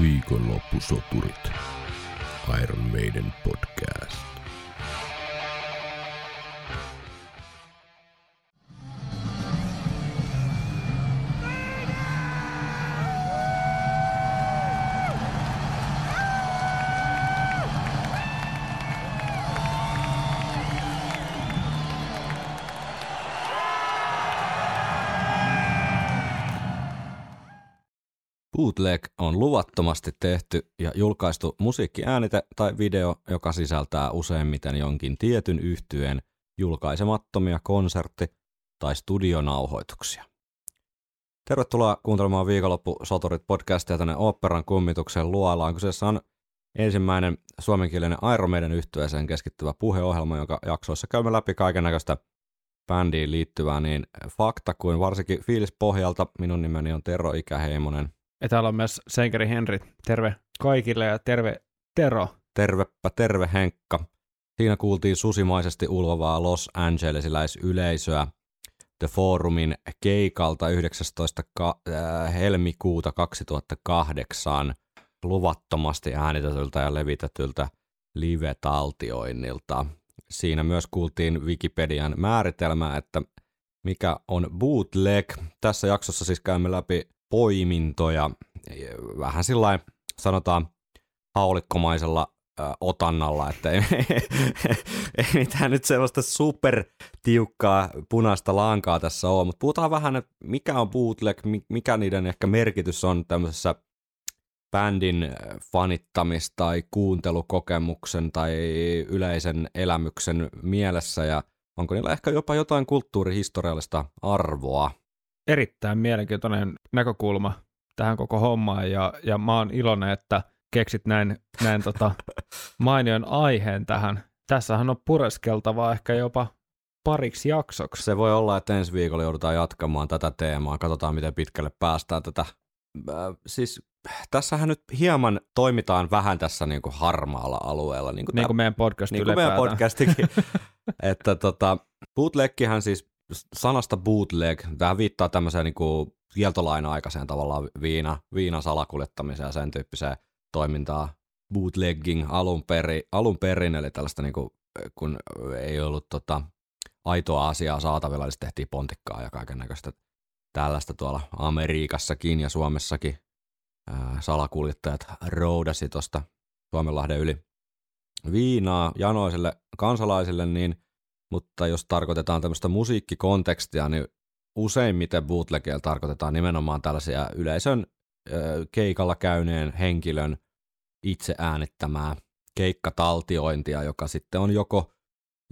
Viikonloppusoturit. Iron Maiden podcast. Bootleg on luvattomasti tehty ja julkaistu musiikkiäänite tai video, joka sisältää useimmiten jonkin tietyn yhtyeen julkaisemattomia konsertti- tai studionauhoituksia. Tervetuloa kuuntelemaan viikonloppu Soturit podcastia tänne operan kummituksen luolaan. Kyseessä on ensimmäinen suomenkielinen Iron Maiden yhtyeeseen keskittyvä puheohjelma, jonka jaksoissa käymme läpi kaiken näköistä bändiin liittyvää niin fakta kuin varsinkin fiilispohjalta. Minun nimeni on Tero Ikäheimonen Ja täällä on myös Senkeri Henri. Terve kaikille ja terve Tero. Tervepä terve Henkka. Siinä kuultiin susimaisesti ulvovaa Los Angelesilaisyleisöä The Forumin keikalta 19. Ka- äh, helmikuuta 2008 luvattomasti äänitetyltä ja levitetyltä live-taltioinnilta. Siinä myös kuultiin Wikipedian määritelmää, että mikä on bootleg. Tässä jaksossa siis käymme läpi poimintoja, vähän sillä sanotaan haulikkomaisella otannalla, että ei, ei mitään nyt sellaista super tiukkaa punaista lankaa tässä ole, mutta puhutaan vähän, että mikä on bootleg, mi- mikä niiden ehkä merkitys on tämmöisessä bändin fanittamis- tai kuuntelukokemuksen tai yleisen elämyksen mielessä ja onko niillä ehkä jopa jotain kulttuurihistoriallista arvoa. Erittäin mielenkiintoinen näkökulma tähän koko hommaan ja, ja mä oon iloinen, että keksit näin, näin tota mainion aiheen tähän. Tässähän on pureskeltavaa ehkä jopa pariksi jaksoksi. Se voi olla, että ensi viikolla joudutaan jatkamaan tätä teemaa. Katsotaan, miten pitkälle päästään tätä. Äh, siis tässähän nyt hieman toimitaan vähän tässä niin kuin harmaalla alueella. Niin kuin, Niin kuin meidän podcast niin kuin meidän podcastikin. että tota, bootlegkihän siis sanasta bootleg, tähän viittaa tämmöiseen niin kuin kieltolain aikaiseen tavallaan viina, viinan salakuljettamiseen ja sen tyyppiseen toimintaan. Bootlegging alun, peri, alun perin, eli tällaista niin kuin, kun ei ollut tota, aitoa asiaa saatavilla, niin tehtiin pontikkaa ja kaiken näköistä tällaista tuolla Amerikassakin ja Suomessakin ää, salakuljettajat roudasi tuosta Suomenlahden yli viinaa janoisille kansalaisille, niin, mutta jos tarkoitetaan tämmöistä musiikkikontekstia, niin useimmiten bootlegeilla tarkoitetaan nimenomaan tällaisia yleisön keikalla käyneen henkilön itse äänittämää keikkataltiointia, joka sitten on joko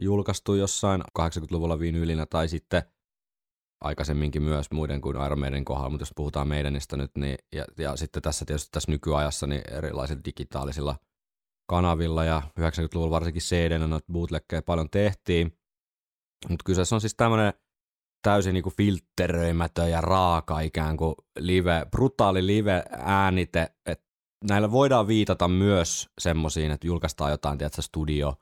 julkaistu jossain 80-luvulla vinyylinä tai sitten aikaisemminkin myös muiden kuin Iron kohdalla, mutta jos puhutaan Maidenistä nyt, niin, ja, ja sitten tässä tietysti tässä nykyajassa niin erilaisilla digitaalisilla kanavilla ja 90-luvulla varsinkin cd noita bootleggeja paljon tehtiin, mutta kyseessä on siis tämmöinen täysin niinku filtteröimätön ja raaka ikään kuin live, brutaali live-äänite, että näillä voidaan viitata myös semmoisiin, että julkaistaan jotain, tiedätkö, studio,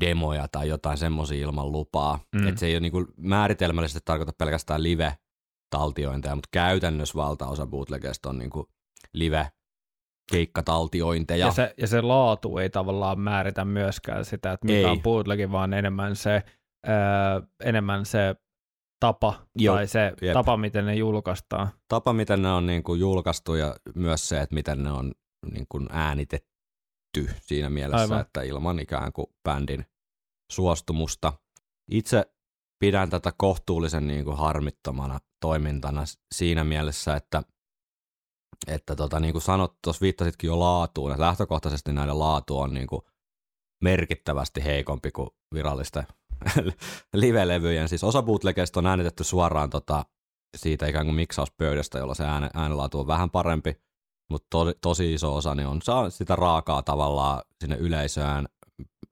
demoja tai jotain semmoisia ilman lupaa. Mm. Että se ei ole niinku määritelmällisesti tarkoita pelkästään live-taltiointeja, mutta käytännössä valtaosa bootlegeista on niinku live keikkataltiointeja. Ja se, ja se laatu ei tavallaan määritä myöskään sitä, että mikä Ei. on bootlegin, vaan enemmän se, öö, enemmän se tapa Joo, tai se jep. tapa, miten ne julkaistaan. tapa, miten ne on niin kuin julkaistu ja myös se, että miten ne on niin kuin äänitetty siinä mielessä, Aivan. Että ilman ikään kuin bändin suostumusta. Itse pidän tätä kohtuullisen niin kuin harmittomana toimintana siinä mielessä, että, että tota, niin kuin sanot, tuossa viittasitkin jo laatuun, että lähtökohtaisesti näiden laatu on niin kuin merkittävästi heikompi kuin virallisten live-levyjen. Siis osa bootlegeista on äänitetty suoraan tota, siitä ikään kuin miksauspöydästä, jolla se ääne, äänenlaatu on vähän parempi, mutta to, tosi iso osa niin on saa sitä raakaa tavallaan sinne yleisöön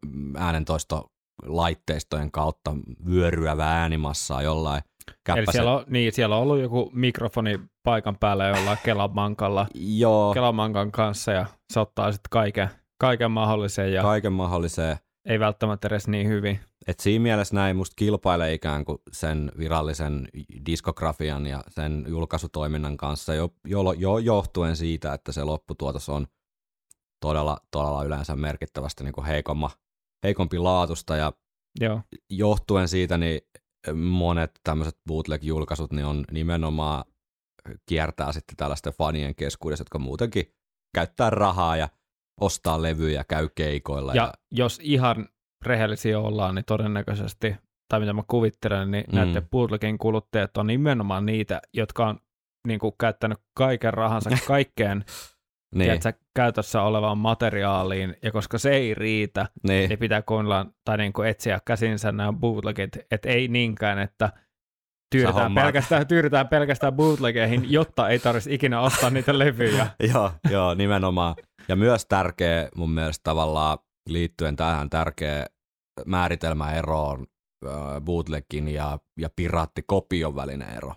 mm, äänentoistolaitteistojen kautta vyöryävää äänimassaa jollain Eli käppäsen. siellä on, niin, siellä on ollut joku mikrofoni paikan päällä jollain Kelamankalla, Joo, Kelamankan kanssa ja se ottaa sitten kaiken, kaiken mahdollisen ja kaiken mahdolliseen. ei välttämättä edes niin hyvin. Et siinä mielessä näin musta kilpailee ikään kuin sen virallisen diskografian ja sen julkaisutoiminnan kanssa jo, jo, jo johtuen siitä, että se lopputuotos on todella, todella yleensä merkittävästi niin kuin heikomma, heikompi laatusta ja Joo. johtuen siitä niin monet tämmöiset bootleg-julkaisut niin on nimenomaan kiertää sitten tällaisten fanien keskuudessa, jotka muutenkin käyttää rahaa ja ostaa levyjä, käy keikoilla. Ja, ja jos ihan rehellisiä ollaan, niin todennäköisesti, tai mitä mä kuvittelen, niin mm. näiden bootlegin kuluttajat on nimenomaan niitä, jotka on niin kuin, käyttänyt kaiken rahansa kaikkeen niin. tiedätkö, käytössä olevaan materiaaliin, ja koska se ei riitä, niin, niin pitää kuunnella tai niin kuin etsiä käsinsä nämä bootlegit, että ei niinkään, että tyydytään pelkästään, tyydytään pelkästään bootlegeihin, jotta ei tarvitsisi ikinä ostaa niitä levyjä. joo, joo, nimenomaan. Ja myös tärkeä mun mielestä tavallaan liittyen tähän tärkeä määritelmäeroon bootlegin ja, ja piraattikopion välinen ero.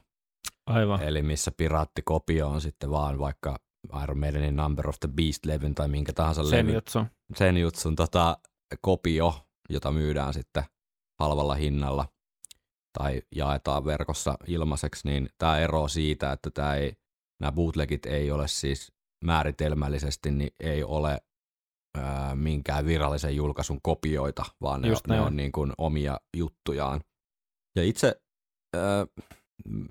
Aivan. Eli missä piraattikopio on sitten vaan vaikka Iron Maidenin Number of the Beast-levyn tai minkä tahansa sen levy. Jutsun. Sen jutsun tota, kopio, jota myydään sitten halvalla hinnalla tai jaetaan verkossa ilmaiseksi, niin tämä ero siitä, että tämä ei, nämä bootlegit ei ole siis määritelmällisesti, niin ei ole ää, minkään virallisen julkaisun kopioita, vaan ne, Just ne on niin kuin omia juttujaan. Ja itse, ää,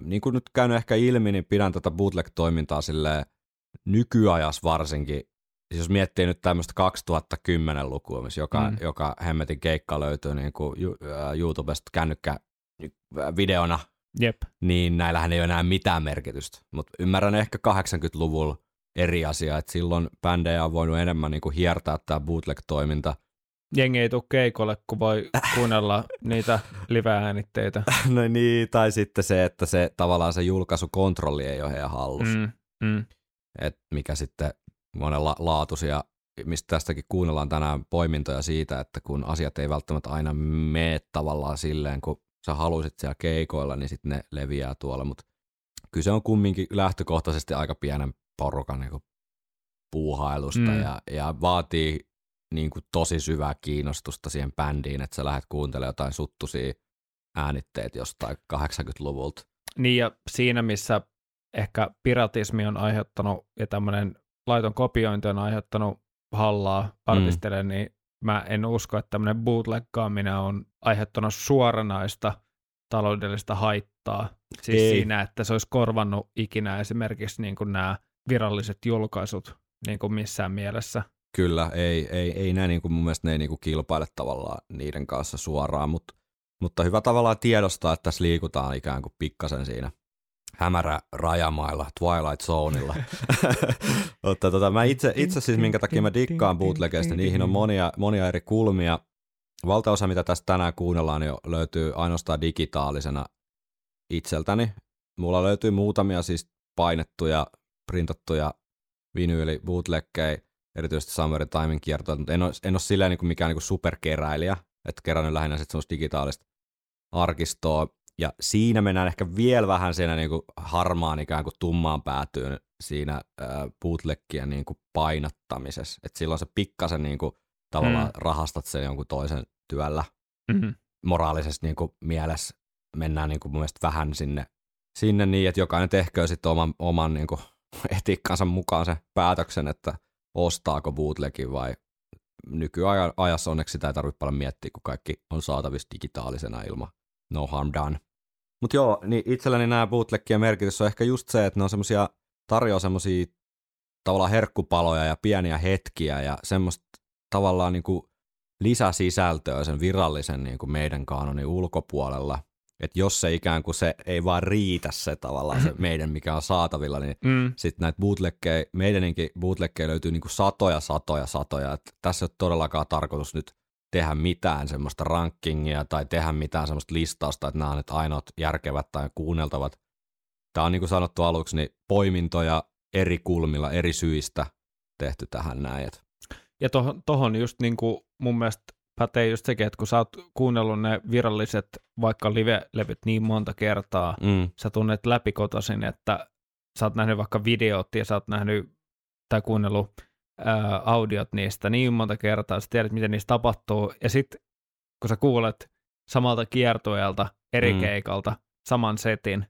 niin kuin nyt käynyt ehkä ilmi, niin pidän tätä bootleg-toimintaa silleen nykyajas varsinkin, siis jos miettii nyt tämmöistä 2010-lukua, missä joka, mm. joka hemmetin keikka löytyy niin kuin YouTubesta kännykkä videona, Jep. niin näillähän ei ole enää mitään merkitystä. Mutta ymmärrän ehkä 80-luvulla eri asia, että silloin bändejä on voinut enemmän niin kuin hiertää tämä bootleg-toiminta. Jengi ei tule keikolle, kun voi kuunnella niitä live-äänitteitä. no niin, tai sitten se, että se tavallaan se julkaisukontrolli ei ole heidän hallussa. Mm, mm. Et mikä sitten monella laatuisia, mistä tästäkin kuunnellaan tänään poimintoja siitä, että kun asiat ei välttämättä aina mene tavallaan silleen, kun sä haluaisit siellä keikoilla, niin sitten ne leviää tuolla, mutta kyse on kumminkin lähtökohtaisesti aika pienen porukan niin puuhailusta mm. ja, ja vaatii niin kuin tosi syvää kiinnostusta siihen bändiin, että sä lähdet kuuntelemaan jotain suttusia äänitteet jostain 80-luvulta. Niin ja siinä, missä ehkä piratismi on aiheuttanut ja tämmöinen laiton kopiointi on aiheuttanut hallaa artistille, mm. niin mä en usko, että tämmöinen bootleggaaminen on aiheuttanut suoranaista taloudellista haittaa. Siis Ei. siinä, että se olisi korvannut ikinä esimerkiksi niin kuin nämä viralliset julkaisut niin kuin missään mielessä. Kyllä, ei, ei, ei näin niin kuin mun mielestä ne ei niin kuin kilpaile tavallaan niiden kanssa suoraan, mutta, mutta hyvä tavallaan tiedostaa, että tässä liikutaan ikään kuin pikkasen siinä hämärä rajamailla, Twilight Zoneilla. Mutta tota, mä itse, itse siis, minkä takia mä dikkaan bootlegeista, niihin on monia, monia eri kulmia. Valtaosa, mitä tästä tänään kuunnellaan, niin löytyy ainoastaan digitaalisena itseltäni. Mulla löytyy muutamia siis painettuja, printattuja vinyyli bootleggejä, erityisesti Summer Timein kiertoja, mutta en ole, en ole silleen niin kuin mikään niin kuin superkeräilijä, että kerännyt lähinnä sitten semmoista digitaalista arkistoa. Ja siinä mennään ehkä vielä vähän siinä niin kuin harmaan ikään kuin tummaan päätyyn siinä äh, bootleggien niin kuin painattamisessa. Että silloin se pikkasen niin kuin, tavallaan mm. rahastat sen jonkun toisen työllä. Mm-hmm. Moraalisesti niin kuin, mielessä mennään niin kuin, mun mielestä vähän sinne, sinne niin, että jokainen tehköön sitten oman, oman niin kuin, etiikkansa mukaan sen päätöksen, että ostaako bootlegin vai nykyajassa onneksi sitä ei tarvitse paljon miettiä, kun kaikki on saatavissa digitaalisena ilman no harm done. Mutta joo, niin itselläni nämä bootleggien merkitys on ehkä just se, että ne on semmosia, tarjoaa semmosia tavallaan herkkupaloja ja pieniä hetkiä ja semmoista tavallaan niinku lisäsisältöä sen virallisen niinku meidän kanonin ulkopuolella. Että jos se ikään kuin se ei vaan riitä se tavallaan se meidän, mikä on saatavilla, niin mm. sitten näitä bootleggejä, meidäninkin bootleggejä löytyy niinku satoja, satoja, satoja. Et tässä ei ole todellakaan tarkoitus nyt tehdä mitään semmoista rankingia tai tehdä mitään semmoista listausta, että nämä on nyt ainoat järkevät tai kuunneltavat. Tämä on niin kuin sanottu aluksi, niin poimintoja eri kulmilla, eri syistä tehty tähän näin. Ja tohon, tohon just niin kuin mun mielestä pätee just sekin, että kun sä oot kuunnellut ne viralliset vaikka live-levyt niin monta kertaa, mm. sä tunnet läpikotosin, että sä oot nähnyt vaikka videot ja sä oot nähnyt tai kuunnellut ää, audiot niistä niin monta kertaa, sä tiedät, miten niistä tapahtuu, ja sitten kun sä kuulet samalta kiertueelta, eri Mm. keikalta, saman setin,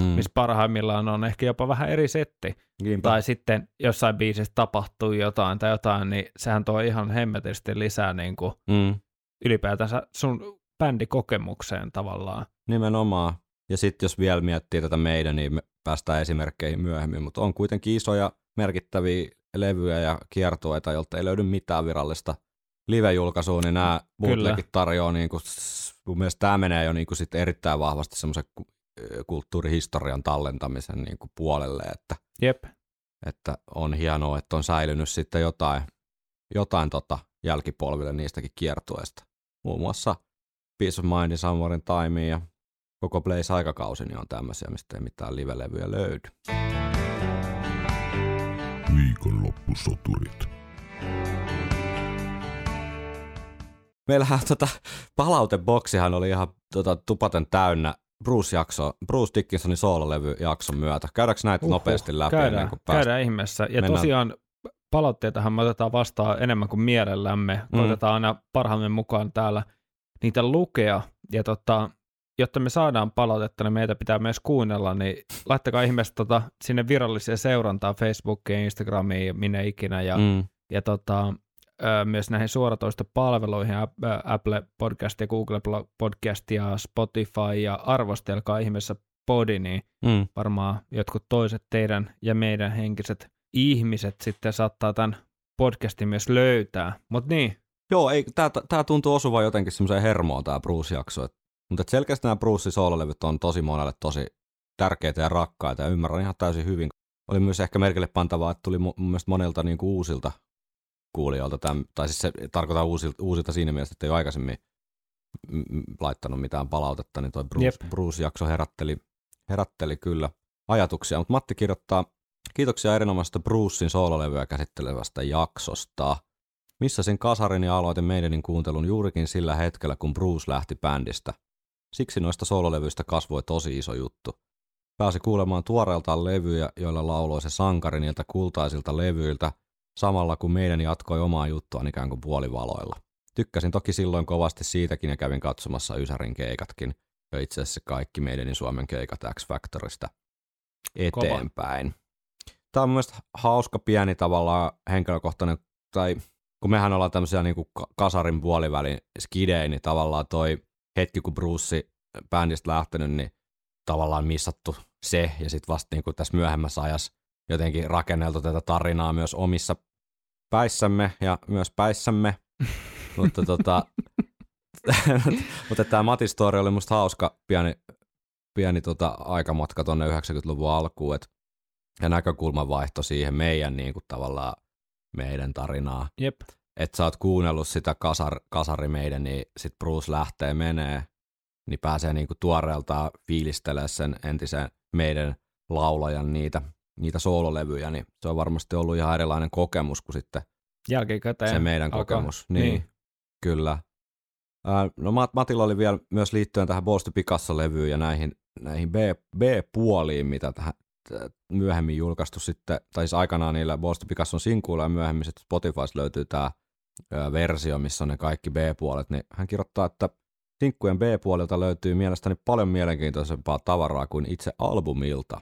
Mm. missä parhaimmillaan on ehkä jopa vähän eri setti. Niinpä. Tai sitten jossain biisissä tapahtuu jotain tai jotain, niin sehän tuo ihan hemmetisti lisää niin kuin Mm. ylipäätänsä sun bändikokemukseen tavallaan. Nimenomaan. Ja sitten jos vielä miettii tätä meidän, niin me päästään esimerkkeihin myöhemmin, mutta on kuitenkin isoja merkittäviä levyjä ja kiertueita, jolta ei löydy mitään virallista live-julkaisua, niin nämä bootlegit tarjoaa, niin kuin, mun mielestä tämä menee jo niin kuin sit erittäin vahvasti semmoisen kulttuurihistorian tallentamisen niin kuin puolelle, että, Jep, että on hienoa, että on säilynyt sitten jotain, jotain tota jälkipolville niistäkin kiertueista. Muun muassa Peace of Mindin, Samurin Time ja koko Blaze aikakausi niin on tämmöisiä, mistä ei mitään live-levyjä löydy. Viikonloppusoturit. Meillähän tota, palauteboksihan oli ihan tota, tupaten täynnä Bruce-jakso, Bruce Dickinsonin soololevy-jakson myötä. Käydäänkö näitä Uhuh, nopeasti läpi käydään, ennen kuin päästään? käydään ihmeessä. Ja Mennään. tosiaan palautteitahan me otetaan vastaan enemmän kuin mielellämme. Mm. Koitetaan aina parhaamme mukaan täällä niitä lukea. Ja tota, jotta me saadaan palautetta, niin meitä pitää myös kuunnella, niin laittakaa ihmeessä tota, sinne viralliseen seurantaan Facebookiin, Instagramiin ja minne ikinä. Ja, Mm, ja tota, myös näihin suoratoistopalveluihin, Ap- ö, Apple Podcast ja Google Podcast ja Spotify ja arvostelkaa ihmeessä podi, niin mm. varmaan jotkut toiset teidän ja meidän henkiset ihmiset sitten saattaa tämän podcastin myös löytää. Mutta niin, Joo, ei, tää, tää tuntuu osuvan jotenkin semmoiseen hermoon tää Bruce-jakso. Mutta selkeästi nämä Brucein soololevyt on tosi monelle tosi tärkeitä ja rakkaita ja ymmärrän ihan täysin hyvin. Oli myös ehkä merkille pantavaa, että tuli mu- mun mielestä monilta niin kuin uusilta kuulijoilta, täm, tai siis se tarkoittaa uusilta, uusilta siinä mielessä, että ei ole aikaisemmin mm, mm, laittanut mitään palautetta, niin toi Bruce, Jep. Bruce-jakso herätteli, herätteli kyllä ajatuksia. Mutta Matti kirjoittaa, kiitoksia erinomaisesta Brucein soololevyä käsittelevästä jaksosta. Missä sen kasarin ja aloitin meidänin kuuntelun juurikin sillä hetkellä, kun Bruce lähti bändistä. Siksi noista soololevyistä kasvoi tosi iso juttu. Pääsi kuulemaan tuoreeltaan levyjä, joilla lauloi se sankari niiltä kultaisilta levyiltä, samalla kun meidän jatkoi omaa juttuaan ikään kuin puolivaloilla. Tykkäsin toki silloin kovasti siitäkin ja kävin katsomassa Ysärin keikatkin, ja itse asiassa kaikki meidänin Suomen keikat X-Factorista eteenpäin. Tämä on mun mielestä hauska pieni tavallaan henkilökohtainen, tai kun mehän ollaan tämmöisiä niin kuin kasarin puolivälin skidei, niin tavallaan toi hetki, kun Bruce bändistä lähtenyt, niin tavallaan missattu se, ja sitten vasta niin kuin tässä myöhemmässä ajassa jotenkin rakenneltu tätä tarinaa myös omissa päissämme ja myös päissämme. mutta tota, mutta tämä Matin story oli musta hauska pieni, pieni tota aikamatka tuonne 90-luvun alkuun, et, ja näkökulman vaihto siihen meidän niin kuin tavallaan meidän tarinaa. jep, Että sä oot kuunnellut sitä kasar, kasari meidän, niin sit Bruce lähtee menee, niin pääsee niinku tuoreeltaan fiilistelemään sen entisen meidän laulajan niitä, niitä soololevyjä, niin se on varmasti ollut ihan erilainen kokemus kuin sitten jälkikäteen. se meidän alkaa- kokemus. Niin, niin. kyllä. Ää, no Mat- Matilla oli vielä myös liittyen tähän Boss Picasso-levyyn ja näihin, näihin B, B-puoliin, mitä tähän myöhemmin julkaistu sitten, tai siis aikanaan niillä Boss Picasson sinkuilla ja myöhemmin sitten Spotifys löytyy tämä versio, missä on ne kaikki B-puolet, niin hän kirjoittaa, että sinkkujen B-puolilta löytyy mielestäni paljon mielenkiintoisempaa tavaraa kuin itse albumilta.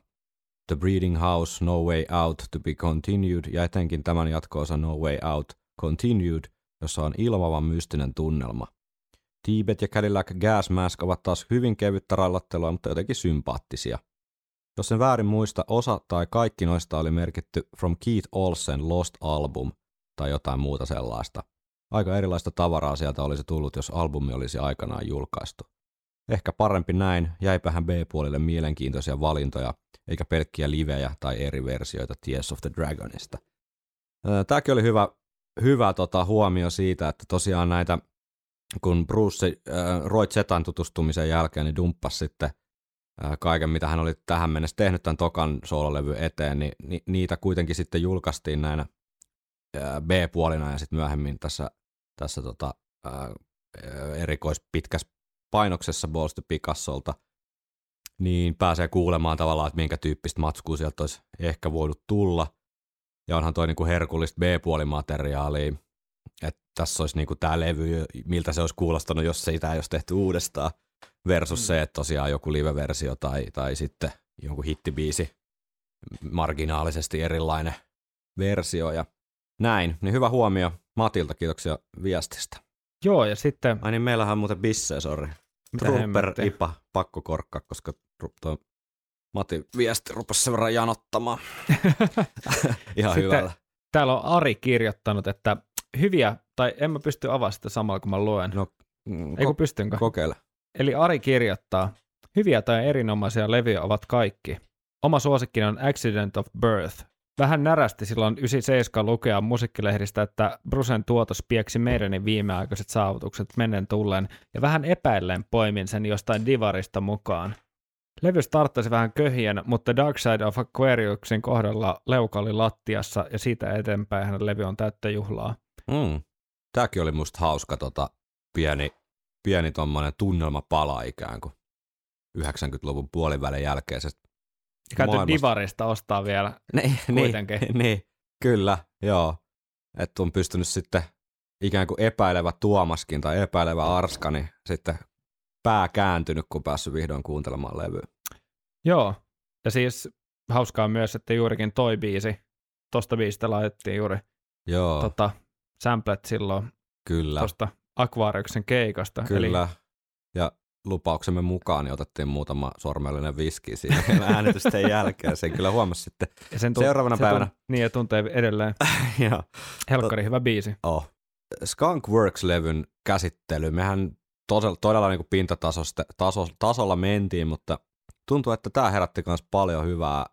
The Breeding House, No Way Out, To Be Continued ja etenkin tämän jatkoosa No Way Out, Continued, jossa on ilmavan mystinen tunnelma. Tibet ja Cadillac Gas Mask ovat taas hyvin kevyttä rallattelua, mutta jotenkin sympaattisia. Jos en väärin muista, osa tai kaikki noista oli merkitty From Keith Olsen Lost Album tai jotain muuta sellaista. Aika erilaista tavaraa sieltä olisi tullut, jos albumi olisi aikanaan julkaistu. Ehkä parempi näin, jäipähän B-puolille mielenkiintoisia valintoja, eikä pelkkiä livejä tai eri versioita Tears of the Dragonista. Tämäkin oli hyvä, hyvä tota, huomio siitä, että tosiaan näitä, kun Bruce äh, Roy Zetan tutustumisen jälkeen, niin dumppasi sitten äh, kaiken, mitä hän oli tähän mennessä tehnyt tämän tokan soololevy eteen, niin ni, niitä kuitenkin sitten julkaistiin näinä äh, B-puolina ja sitten myöhemmin tässä, tässä tota, äh, erikoispitkässä painoksessa Balls to Picassolta, niin pääsee kuulemaan tavallaan, että minkä tyyppistä matskua sieltä olisi ehkä voinut tulla. Ja onhan toi niinku herkullista B-puolimateriaalia, että tässä olisi niinku tämä levy, miltä se olisi kuulostanut, jos se ei olisi tehty uudestaan, versus mm. se, että tosiaan joku live-versio tai, tai sitten joku hittibiisi, marginaalisesti erilainen versio ja näin. Niin hyvä huomio Matilta, kiitoksia viestistä. Joo, ja sitten... Ai niin, meillähän on muuten bissejä, sori. Trooper Ipa, pakko korkkaa, koska tuo Mati viesti rupesi sen verran janottamaan. Ihan Sitten hyvällä. Täällä on Ari kirjoittanut, että hyviä, tai en mä pysty avaamaan sitä samalla kun mä luen. No, mm, Eikö ko- pystynkö? Kokeile. Eli Ari kirjoittaa, hyviä tai erinomaisia levyjä ovat kaikki. Oma suosikkini on Accident of Birth. Vähän närästi silloin 97 lukea musiikkilehdistä, että Brusen tuotos pieksi meidänin viimeaikaiset saavutukset mennen tullen, ja vähän epäillen poimin sen jostain divarista mukaan. Levy starttasi vähän köhien, mutta Dark Side of Aquariusin kohdalla leuka oli lattiassa ja siitä eteenpäin hänen levy on täyttä juhlaa. Mm. Tämäkin oli musta hauska tota, pieni, pieni tuommoinen tunnelmapala ikään kuin 90-luvun puolivälin jälkeisestä Käyty maailmasta. Divarista ostaa vielä niin, kuitenkin. Niin, niin, kyllä, joo. Että on pystynyt sitten ikään kuin epäilevä Tuomaskin tai epäilevä Arska, niin sitten pää kääntynyt, kun päässyt vihdoin kuuntelemaan levyä. Joo, ja siis hauskaa myös, että juurikin toi biisi, tosta biisistä laitettiin juuri Joo. Tota, samplet silloin Kyllä. tosta Aquariuksen keikasta. Kyllä, Eli... ja lupauksemme mukaan niin otettiin muutama sormellinen viski siinä äänitysten jälkeen. Sen kyllä huomasi sitten ja sen tunt- seuraavana se päivänä. Tunt- niin, ja tuntee edelleen. Joo. Helkkari, hyvä biisi. Oh. Skunk Works-levyn käsittely, mehän todella, todella niin pintatasolla mentiin, mutta tuntuu, että tämä herätti myös paljon hyvää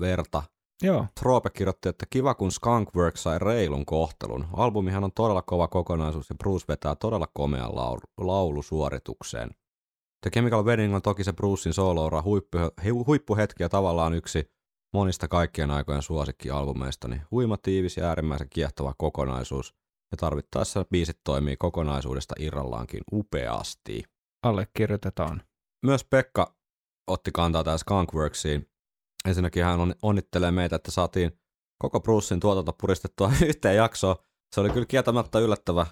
verta. Joo. Trope kirjoitti, että kiva kun Skunkworks sai reilun kohtelun. Albumihan on todella kova kokonaisuus ja Bruce vetää todella komean laulu, laulusuoritukseen. The Chemical Wedding on toki se Brucein soloura huippu, huippuhetki ja tavallaan yksi monista kaikkien aikojen suosikkialbumeista, niin huima, tiivis ja äärimmäisen kiehtova kokonaisuus ja tarvittaessa biisit toimii kokonaisuudesta irrallaankin upeasti. Allekirjoitetaan. Myös Pekka otti kantaa tässä Skunkworksiin. Ensinnäkin hän onnittelee meitä, että saatiin koko Brucein tuotanto puristettua yhteen jaksoon. Se oli kyllä kieltämättä yllättävä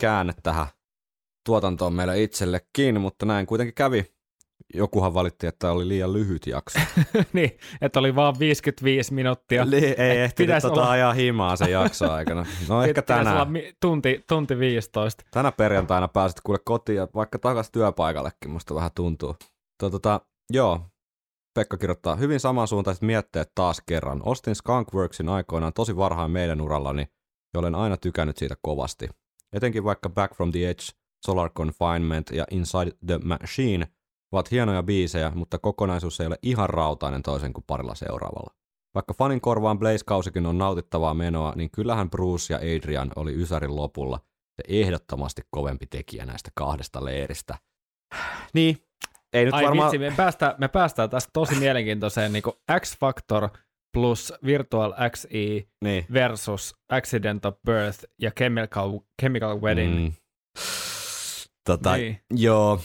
käänne tähän tuotantoon meille itsellekin, mutta näin kuitenkin kävi jokuhan valitti, että oli liian lyhyt jakso. niin, että oli vaan 55 minuuttia. Li- ei ehtinyt tota olla... ajaa himaa sen jakso aikana. No ehkä tänään. Olla tunti, tunti 15. Tänä perjantaina pääsit kuule kotiin ja vaikka takaisin työpaikallekin, musta vähän tuntuu. Tota, joo, Pekka kirjoittaa hyvin samansuuntaiset mietteet taas kerran. Ostin Skunkworksin aikoinaan tosi varhain meidän urallani ja olen aina tykännyt siitä kovasti. Etenkin vaikka Back from the Edge, Solar Confinement ja Inside the Machine ovat hienoja biisejä, mutta kokonaisuus ei ole ihan rautainen toisen kuin parilla seuraavalla. Vaikka fanin korvaan Blaze-kausikin on nautittavaa menoa, niin kyllähän Bruce ja Adrian oli Ysärin lopulla se ehdottomasti kovempi tekijä näistä kahdesta leiristä. Niin, ei nyt Ai varmaan... vitsi, me päästään, me päästään tästä tosi mielenkiintoiseen niin X-Factor plus Virtual XE niin. versus Accident of Birth ja Chemical, Chemical Wedding. Mm. Tota, niin. Joo,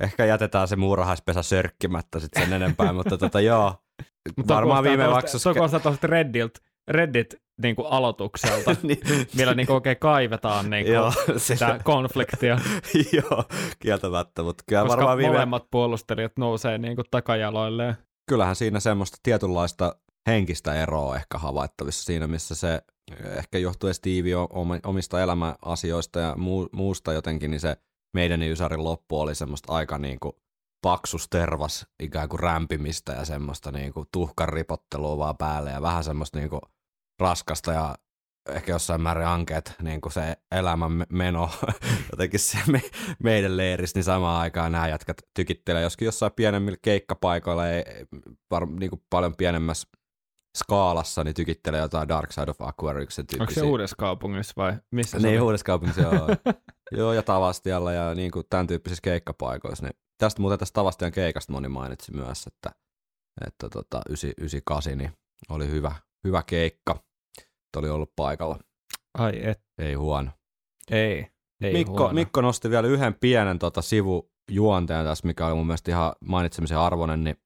ehkä jätetään se muurahaispesä sörkkimättä sitten sen enempää, mutta tota joo. Mutta varmaan viime jaksossa... Se on koostaa tuosta Reddit, Reddit niin kuin aloitukselta, niin. millä niin kuin oikein kaivetaan niin kuin Joo, sitä konfliktia. Joo, kieltämättä, mutta kyllä Koska varmaan viime... molemmat puolustelijat nousee niin kuin takajaloilleen. Kyllähän siinä semmoista tietynlaista henkistä eroa ehkä havaittavissa siinä, missä se ehkä johtuu Stevie omista elämäasioista ja muusta jotenkin, niin se meidän Ysärin loppu oli semmoista aika niin kuin paksus tervas ikään kuin rämpimistä ja semmoista niin kuin tuhkan ripottelua vaan päälle ja vähän semmoista niin kuin raskasta ja ehkä jossain määrin ankeet niin kuin se elämän meno jotenkin se me, meidän leirissä, niin samaan aikaan nämä jätkät tykittelee joskin jossain pienemmillä keikkapaikoilla, ei, var, niin kuin paljon pienemmässä skaalassa, niin tykittelee jotain Dark Side of Aquariuksen tyyppisiä. Onko se uudessa kaupungissa vai missä se Niin, uudessa kaupungissa, joo. joo, ja Tavastialla ja niin kuin tämän tyyppisissä keikkapaikoissa. Niin tästä muuten tästä Tavastian keikasta moni mainitsi myös, että, että tota, 98 niin oli hyvä, hyvä keikka. Että oli ollut paikalla. Ai et. Ei huono. Ei, ei Mikko, huono. Mikko nosti vielä yhden pienen tota, sivujuonteen tässä, mikä oli mun mielestä ihan mainitsemisen arvoinen, niin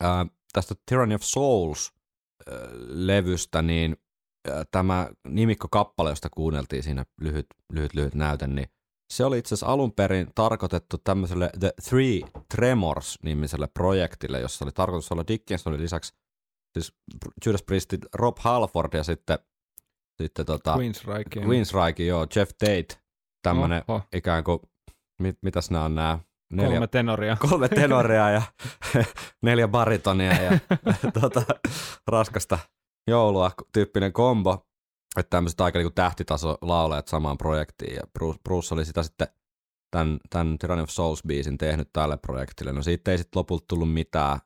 ää, tästä Tyranny of Souls levystä, niin tämä nimikko-kappale, josta kuunneltiin siinä lyhyt, lyhyt, lyhyt näyte, niin se oli itse asiassa alun perin tarkoitettu tämmöiselle The Three Tremors-nimiselle projektille, jossa oli tarkoitus olla Dickinsonin lisäksi siis Judas Priestin Rob Halford ja sitten, sitten tota, Queensryche. Queensryche, joo, Jeff Tate, tämmönen Oho. ikään kuin, mit, mitäs nämä on nämä neljä, Kolme tenoria. kolme tenoria ja neljä baritonia ja tota, raskasta joulua tyyppinen kombo. Että tämmöiset aika niinku tähtitaso laulajat samaan projektiin ja Bruce, Bruce oli sitä sitten tämän, tämän Tyranny of Souls-biisin tehnyt tälle projektille. No siitä ei sitten lopulta tullut mitään.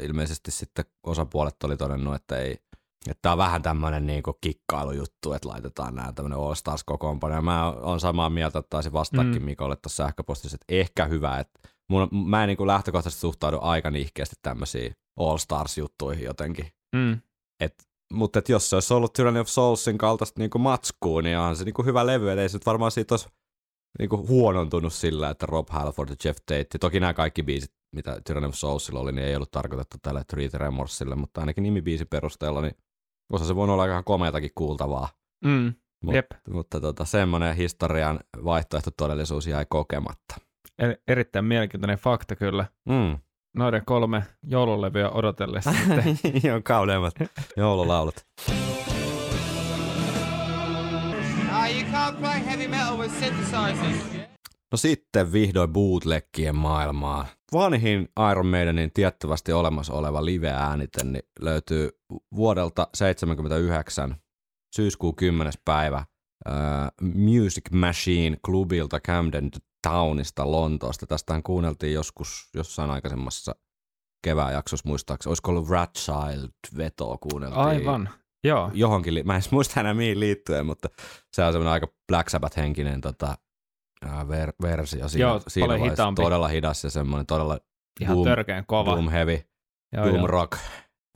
Ilmeisesti sitten osapuolet oli todennut, että ei, että tämä on vähän tämmöinen niinku kikkailujuttu, että laitetaan nämä tämmöinen All Stars kokoonpano. Ja mä oon samaa mieltä, että taisin vastaakin Mm. Mikolle tuossa sähköpostissa, että ehkä hyvä, että mun, mä en niinku lähtökohtaisesti suhtaudu aika nihkeästi tämmöisiin All Stars-juttuihin jotenkin. Mm. Et, mutta et jos se olisi ollut Tyranny of Soulsin kaltaista niinku matskua, niin onhan se niinku hyvä levy, et ei se nyt varmaan siitä olisi niinku huonontunut sillä, että Rob Halford ja Jeff Tate, toki nämä kaikki biisit, mitä Tyranny of Soulsilla oli, niin ei ollut tarkoitettu tälle Three Tremorsille, mutta ainakin nimibiisin perusteella, niin osa se voinut olla ihan komeatakin kuultavaa. Mm. Mut, Jep. Mutta tota, semmoinen historian vaihtoehto todellisuus jäi kokematta. Er- erittäin mielenkiintoinen fakta kyllä. Mm. Noiden kolme joululevyä odotellessa sitten. Joo, kauneimmat joululaulut. Ah, you can't play heavy metal with synthesizers. No sitten vihdoin bootleggien maailmaa. Vanhin Iron Maidenin tiettävästi olemassa oleva live-äänite niin löytyy vuodelta 79 syyskuun 10. päivä uh, Music Machine klubilta Camden Townista Lontoosta. Tästähän kuunneltiin joskus jossain aikaisemmassa kevään jaksossa muistaakseni. Olisiko ollut Rat Child vetoa kuunneltiin Aivan. Joo. johonkin, li- mä en muista enää mihin liittyen, mutta se on semmoinen aika Black Sabbath-henkinen tota, ver- versio siinä, Joo, siinä paljon vaiheessa. hitaampi. Todella hidas ja semmoinen todella Ihan Doom- törkeän kova. doom heavy, Joo, doom joo. rock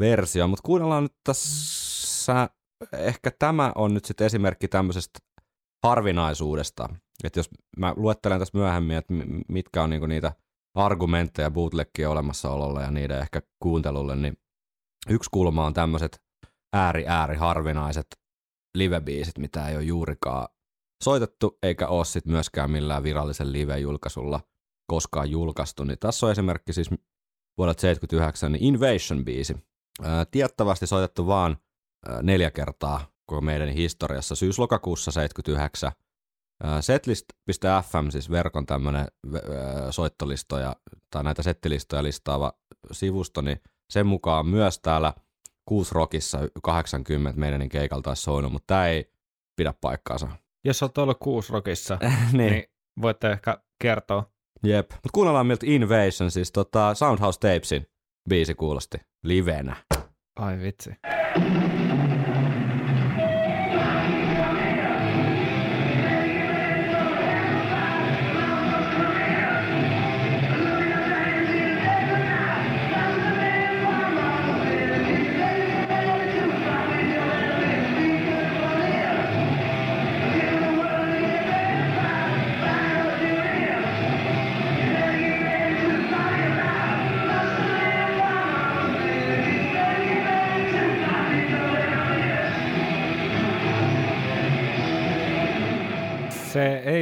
versio, mutta kuunnellaan nyt tässä, ehkä tämä on nyt sitten esimerkki tämmöisestä harvinaisuudesta, että jos mä luettelen tässä myöhemmin, että mi- mitkä on niinku niitä argumentteja bootleggien olemassaololle ja niiden ehkä kuuntelulle, niin yksi kulma on tämmöiset ääri ääri harvinaiset livebiisit, mitä ei ole juurikaan soitettu, eikä ole sit myöskään millään virallisen live-julkaisulla koskaan julkaistu. Niin tässä on esimerkki siis vuodelta 79, niin Invasion-biisi. Tiettävästi soitettu vaan neljä kertaa koko meidän historiassa. Syys-lokakuussa 79 ää, Setlist.fm, siis verkon tämmöinen soittolistoja tai näitä settilistoja listaava sivusto, niin sen mukaan myös täällä Kuusrockissa 80 meidän keikalta olisi soinut, mutta tämä ei pidä paikkaansa. Jos olet ollut Kuusrockissa, niin. niin voitte ehkä kertoa. Jep. Mutta kuunnellaan miltä Invasion, siis tota Soundhouse Tapesin biisi kuulosti livenä. Ai vitsi.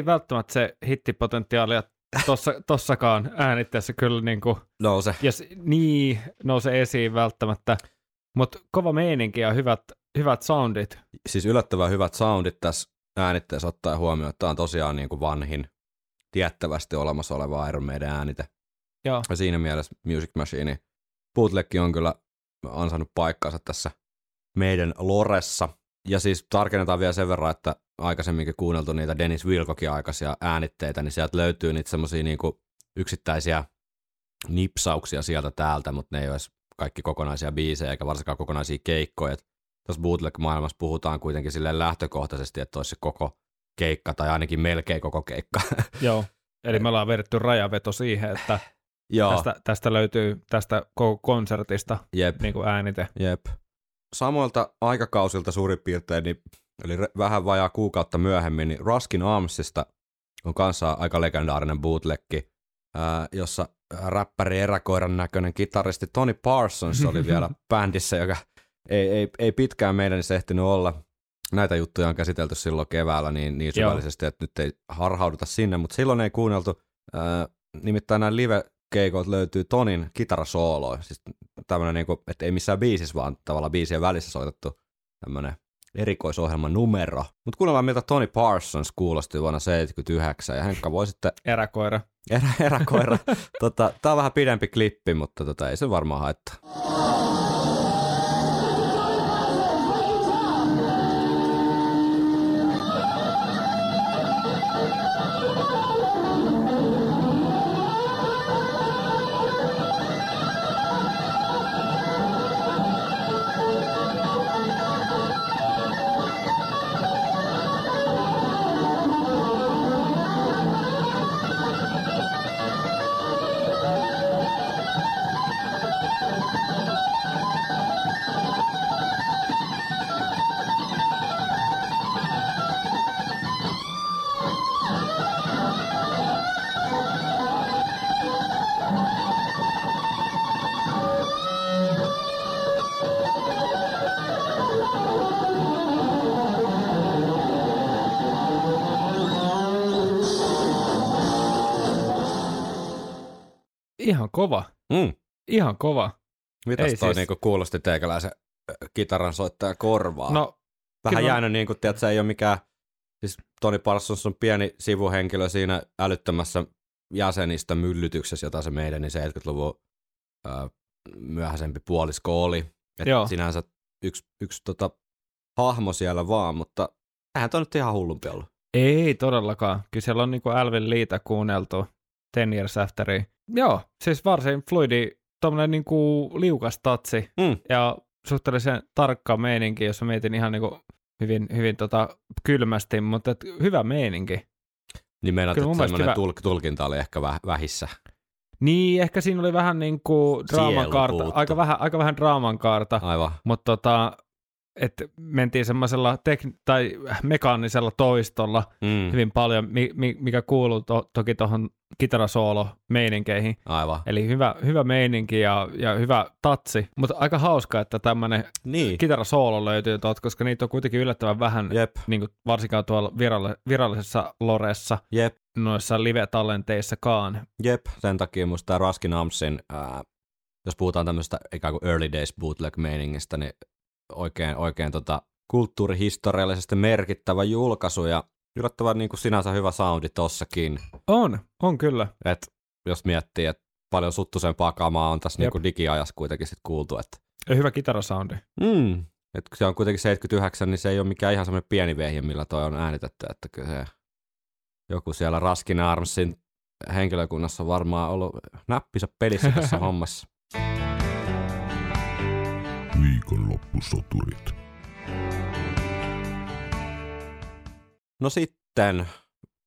Ei välttämättä se hittipotentiaalia tossa, tossakaan äänitteessä kyllä niin kuin, Nouse. jos niin nousee esiin välttämättä, mutta kova meininki ja hyvät, hyvät soundit. Siis yllättävän hyvät soundit tässä äänitteessä ottaen huomioon, että tämä on tosiaan niin kuin vanhin tiettävästi olemassa oleva Iron Maiden äänite. Joo. Ja siinä mielessä Music Machine bootlegki on kyllä ansainnut paikkaansa tässä meidän loressa. Ja siis tarkennetaan vielä sen verran, että aikaisemminkin kuunneltu niitä Dennis Wilcokin aikaisia äänitteitä, niin sieltä löytyy niitä semmoisia niinku yksittäisiä nipsauksia sieltä täältä, mutta ne ei ole edes kaikki kokonaisia biisejä eikä varsinkaan kokonaisia keikkoja. Tässä bootleg-maailmassa puhutaan kuitenkin silleen lähtökohtaisesti, että olisi se koko keikka tai ainakin melkein koko keikka. Joo. Eli me ollaan vedetty rajaveto siihen, että Joo, tästä, tästä löytyy tästä koko konsertista jep. niin kuin äänite. Jep. Samoilta aikakausilta suurin piirtein, niin, eli re- vähän vajaa kuukautta myöhemmin, niin Ruskin Armsista on kanssa aika legendaarinen bootlegki, jossa räppäri eräkoiran näköinen kitaristi Tony Parsons oli vielä bändissä, joka ei, ei, ei pitkään meidän ehtinyt olla. näitä juttuja on käsitelty silloin keväällä niin, niin Joo. syvällisesti, että nyt ei harhauduta sinne, mutta silloin ei kuunneltu, ää, nimittäin nämä live-keikot löytyy Tonin kitarasooloja, siis tämmöinen, niin kuin, että ei missään biisissä, vaan tavallaan biisien välissä soitettu tämmöinen erikoisohjelman numero. Mutta kuunnellaan, miltä Tony Parsons kuulosti vuonna 79, ja Henkka voi sitten Eräkoira. erä, eräkoira. tota, tää on vähän pidempi klippi, mutta tota, ei se varmaan haittaa. Kova. Mm. Ihan kova. Mitäs Ei toi siis- niinku kuulosti teikäläisen kitaran soittajan korvaa? No, Vähän kyllä- jäänyt niin kuin, tiedät, se ei ole mikään, siis Tony Parsons on pieni sivuhenkilö siinä älyttömässä jäsenistä myllytyksessä, jota se meidän niin 70-luvun ää, myöhäisempi puolisko oli. Et Joo. sinänsä yksi, yksi tota, hahmo siellä vaan, mutta eihän toi nyt ihan hullumpi ollut. ei todellakaan. Kyllä siellä on niinku Alvin Liitä kuunneltu Ten Years Afteri. Joo, siis varsin fluidi, tommonen niinku liukas tatsi Mm. ja suhteellisen tarkka meininki, jos mietin ihan niinku hyvin, hyvin tota kylmästi, mutta et hyvä meininki. Niin meinaat, että semmoinen hyvä. tulk, tulkinta oli ehkä väh, vähissä. Niin, ehkä siinä oli vähän niinku draaman Sielu kaarta, aika vähän, aika vähän draaman kaarta, Aivan. mutta tota, että mentiin semmoisella tek- tai mekaanisella toistolla Mm. hyvin paljon, mi- mi- mikä kuuluu to- toki tuohon kitarasoolo-meininkeihin. Aivan. Eli hyvä, hyvä meininki ja, ja hyvä tatsi, mutta aika hauska, että tämmöinen Niin. kitarasoolo löytyy tuolta, koska niitä on kuitenkin yllättävän vähän, Jep. niin kuin varsinkaan tuolla viralle, virallisessa loressa, Jep. noissa live-tallenteissakaan. Jep, sen takia musta tämä Raskin Amsin, ää, jos puhutaan tämmöistä ikään kuin early days bootleg-meiningistä, niin oikein, oikein tota kulttuurihistoriallisesti merkittävä julkaisu ja yllättävän niin kuin sinänsä hyvä soundi tossakin. On, on kyllä. Et jos miettii, että paljon suttusempaa kamaa on tässä Jep. niin kuin digiajassa kuitenkin sit kuultu. Että, Ja hyvä kitarasoundi. mm, et kun se on kuitenkin 79, niin se ei ole mikään ihan semmoinen pieni vehje, millä toi on äänitetty. Että kyllä se joku siellä Raskin Armsin henkilökunnassa on varmaan ollut näppisä pelissä tässä hommassa. Viikonloppusoturit. No sitten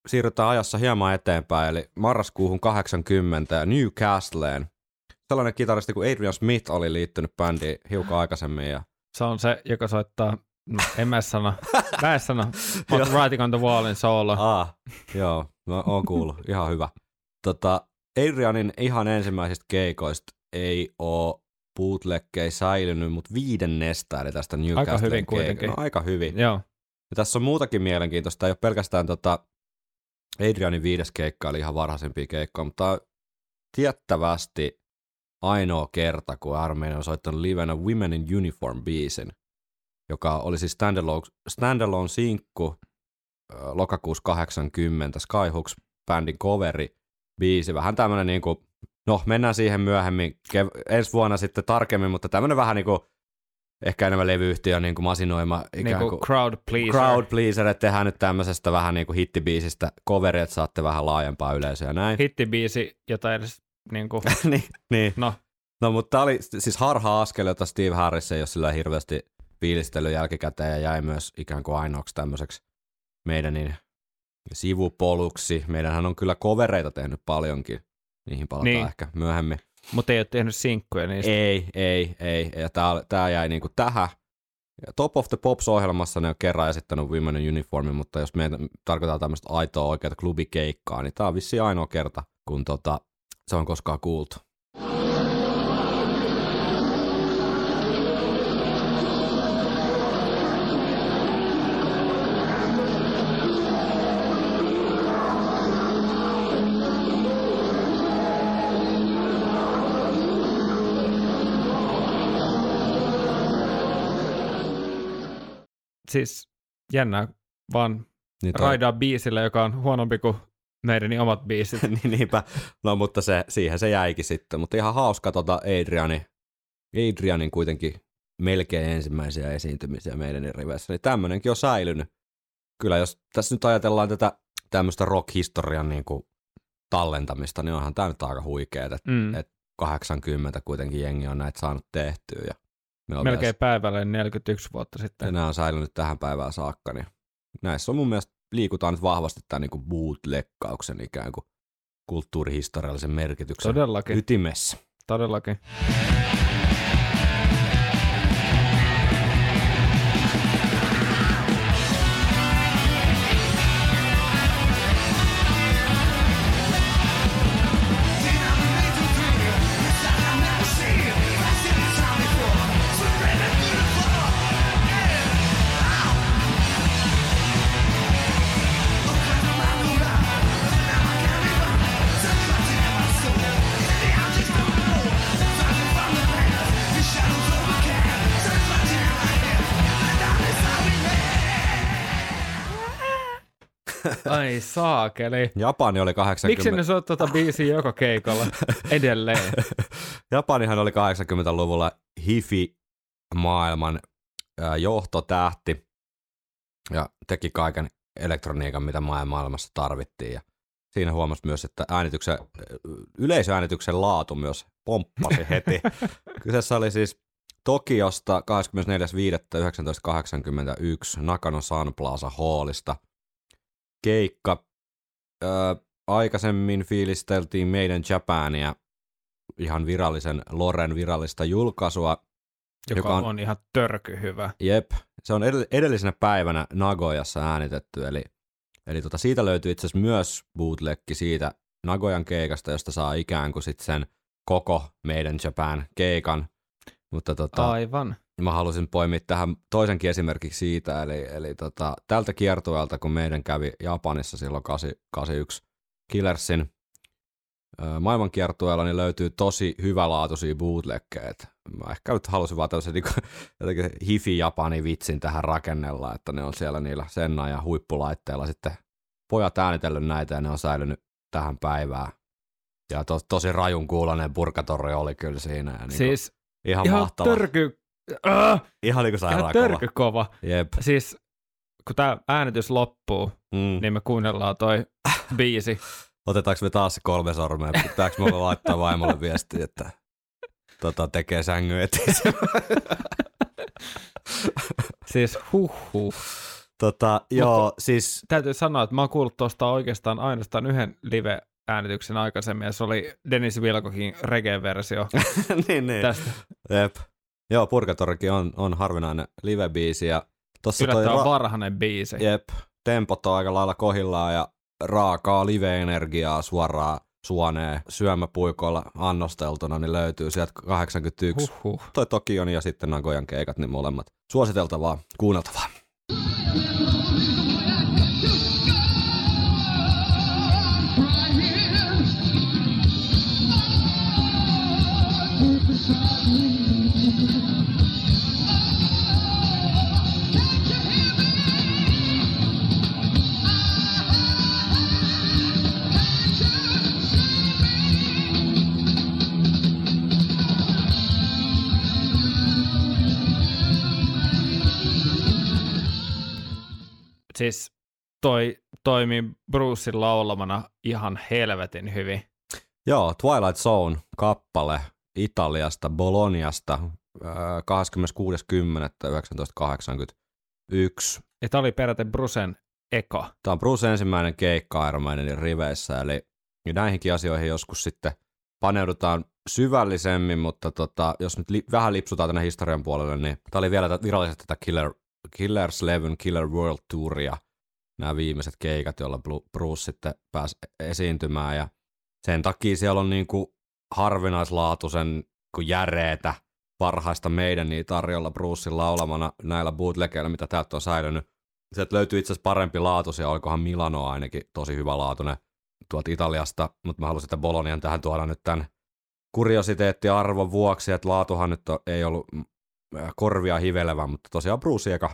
siirrytään ajassa hieman eteenpäin, eli marraskuuhun 80 ja Newcastleen. Sellainen kitaristi kuin Adrian Smith oli liittynyt bändiin hiukan aikaisemmin. Ja... Se on se, joka soittaa, no, en mä sano, mä en sano, mutta Writing on the Wallin solo. Aa, joo, no, on kuullut, ihan hyvä. Tota, Adrianin ihan ensimmäisistä keikoista ei ole bootleggei säilynyt, mutta viidennestä, eli tästä Newcastlen hyvin keik- kuitenkin. No, aika hyvin. Joo, Ja tässä on muutakin mielenkiintoista. Tämä ei ole pelkästään tota Adrianin viides keikka, eli ihan varhaisempia keikkoja, mutta tiettävästi ainoa kerta, kun Armeenia on soittanut livenä Women in Uniform biisin, joka oli siis standalone, standalone sinkku lokakuussa 80 Skyhooks bändin coveri biisi. Vähän tämmönen niinku, no mennään siihen myöhemmin kev- ensi vuonna sitten tarkemmin, mutta tämmönen vähän niinku ehkä enemmän levyyhtiön niinku masinoima ikään niin kuin kuin crowd pleaser. crowd pleaser, että tehdään nyt tämmöisestä vähän niin kuin hittibiisistä coveri, että saatte vähän laajempaa yleisöä näin. Hittibiisi, jota edes niin kuin, niin, niin. no, No mutta tää oli siis harha-askel, jota Steve Harris ei ole sillä hirveästi fiilistely jälkikäteen ja jäi myös ikään kuin ainoaksi tämmöiseksi meidän niin sivupoluksi. Meidänhän on kyllä kovereita tehnyt paljonkin. Niihin palataan Niin. ehkä myöhemmin. mutta ei ole tehnyt sinkkuja niistä. Ei, ei, ei. Ja tää, tää jäi niinku tähän. Ja Top of the Pops-ohjelmassa ne on kerran esittänyt Women in Uniformin, mutta jos meitä tarkoittaa tämmöistä aitoa oikeaa klubikeikkaa, niin tää on vissiin ainoa kerta, kun tota, se on koskaan kuultu. Siis jännää vaan Niin toi- raidaa biisillä, joka on huonompi kuin meidän omat biisit. niin, niinpä. No mutta se, siihen se jäikin sitten. Mutta ihan hauska tota Adriani, Adrianin kuitenkin melkein ensimmäisiä esiintymisiä meidän riveissä. Niin tämmöinenkin on säilynyt. Kyllä jos tässä nyt ajatellaan tätä tämmöistä rock-historian niin kuin tallentamista, niin onhan tämä nyt aika huikeet, että Mm. et 80 kuitenkin jengi on näitä saanut tehtyä. Ja me on Melkein päivälle 41 vuotta sitten. nämä on säilynyt tähän päivään saakka, niin näissä on mun mielestä liikutaan nyt vahvasti tämän niin bootlegkauksen ikään kuin kulttuurihistoriallisen merkityksen Todellakin, ytimessä. todellakin. Ai saakeli. Japani oli 80... Miksi ne soittaa tota biisiä joka keikalla edelleen? Japanihan oli 80-luvulla hifi-maailman johtotähti ja teki kaiken elektroniikan, mitä maailm- maailmassa tarvittiin. Ja siinä huomasi myös, että äänityksen, yleisöäänityksen laatu myös pomppasi heti. Kyseessä oli siis Tokiosta 24.5.1981 Nakano Sun Plaza Hallista keikka. Ö, aikaisemmin fiilisteltiin meidän Japania ihan virallisen Loren virallista julkaisua. Joka, Joka on- on, ihan törky hyvä. Jep, se on edell- edellisenä päivänä Nagoyassa äänitetty, eli, eli tota, siitä löytyy itse asiassa myös bootlegki siitä Nagoyan keikasta, josta saa ikään kuin sit sen koko meidän Japan keikan. Mutta tota, Aivan. Mä halusin poimia tähän toisenkin esimerkiksi siitä, eli, eli tota, tältä kiertueelta, kun meidän kävi Japanissa silloin 81 Killersin maailmankiertueella, niin löytyy tosi hyvälaatuisia bootleggejä. Et Mä ehkä nyt halusin vaan tämmöisen niin jotenkin hifi-japani vitsin tähän rakennella, että ne on siellä niillä Senna ja huippulaitteilla sitten pojat äänitellyt näitä ja ne on säilynyt tähän päivään. Ja to, tosi rajun kuulonen purkatorri oli kyllä siinä. Ja niin Siis ihan, ihan mahtava. törky, äh, ihan niin kuin sairaan törky kova. Jep. Siis kun tämä äänitys loppuu, Mm. niin me kuunnellaan toi biisi. Otetaanko me taas se kolme sormea? Pitääkö mulle laittaa vaimolle viestiä, että tota, tekee sängyn eteen? Siis huh tota, joo, siis Täytyy sanoa, että mä oon kuullut tuosta oikeastaan ainoastaan yhden live-äänityksen aikaisemmin, ja se oli Dennis Wilkokin reggae-versio niin, niin. tästä. Jep. Joo, Purgatorikin on, on harvinainen live-biisi ja tossa toi Yllättävän ra- varhainen biisi. Jep, tempot on aika lailla kohillaan ja raakaa live-energiaa suoraan suoneen syömäpuikoilla annosteltuna, niin löytyy sieltä 81. Huh. Huhhuh. Toi Tokion ja sitten Nagoyan keikat, niin molemmat suositeltavaa, kuunneltavaa. Siis toi toimi Brucein laulamana ihan helvetin hyvin. Joo, Twilight Zone kappale Italiasta, Boloniasta, äh, 26.10.1981. Ja tää oli peräti Brucen eka. Tämä on Bruce ensimmäinen keikka Iron Maidenin riveissä, eli näihinkin asioihin joskus sitten paneudutaan syvällisemmin, mutta tota, jos nyt li- vähän lipsutaan tänne historian puolelle, niin tämä oli vielä tätä, virallisesti tätä Killer, Killers-levyn Killer World Touria, nämä viimeiset keikat, joilla Bruce sitten pääsi esiintymään, ja sen takia siellä on niin kuin harvinaislaatuisen kuin järeetä parhaista meidän niin tarjolla Brucein laulamana näillä bootlegeilla, mitä täältä on säilynyt. Sieltä löytyy itse asiassa parempi laatuisia, olikohan Milano ainakin tosi hyvä laatuinen tuolta Italiasta, mutta mä halusin, että Bolonian tähän tuoda nyt tämän kuriositeettiarvon vuoksi, että laatuhan nyt ei ollut korvia hivelevä, mutta tosiaan Bruce eka,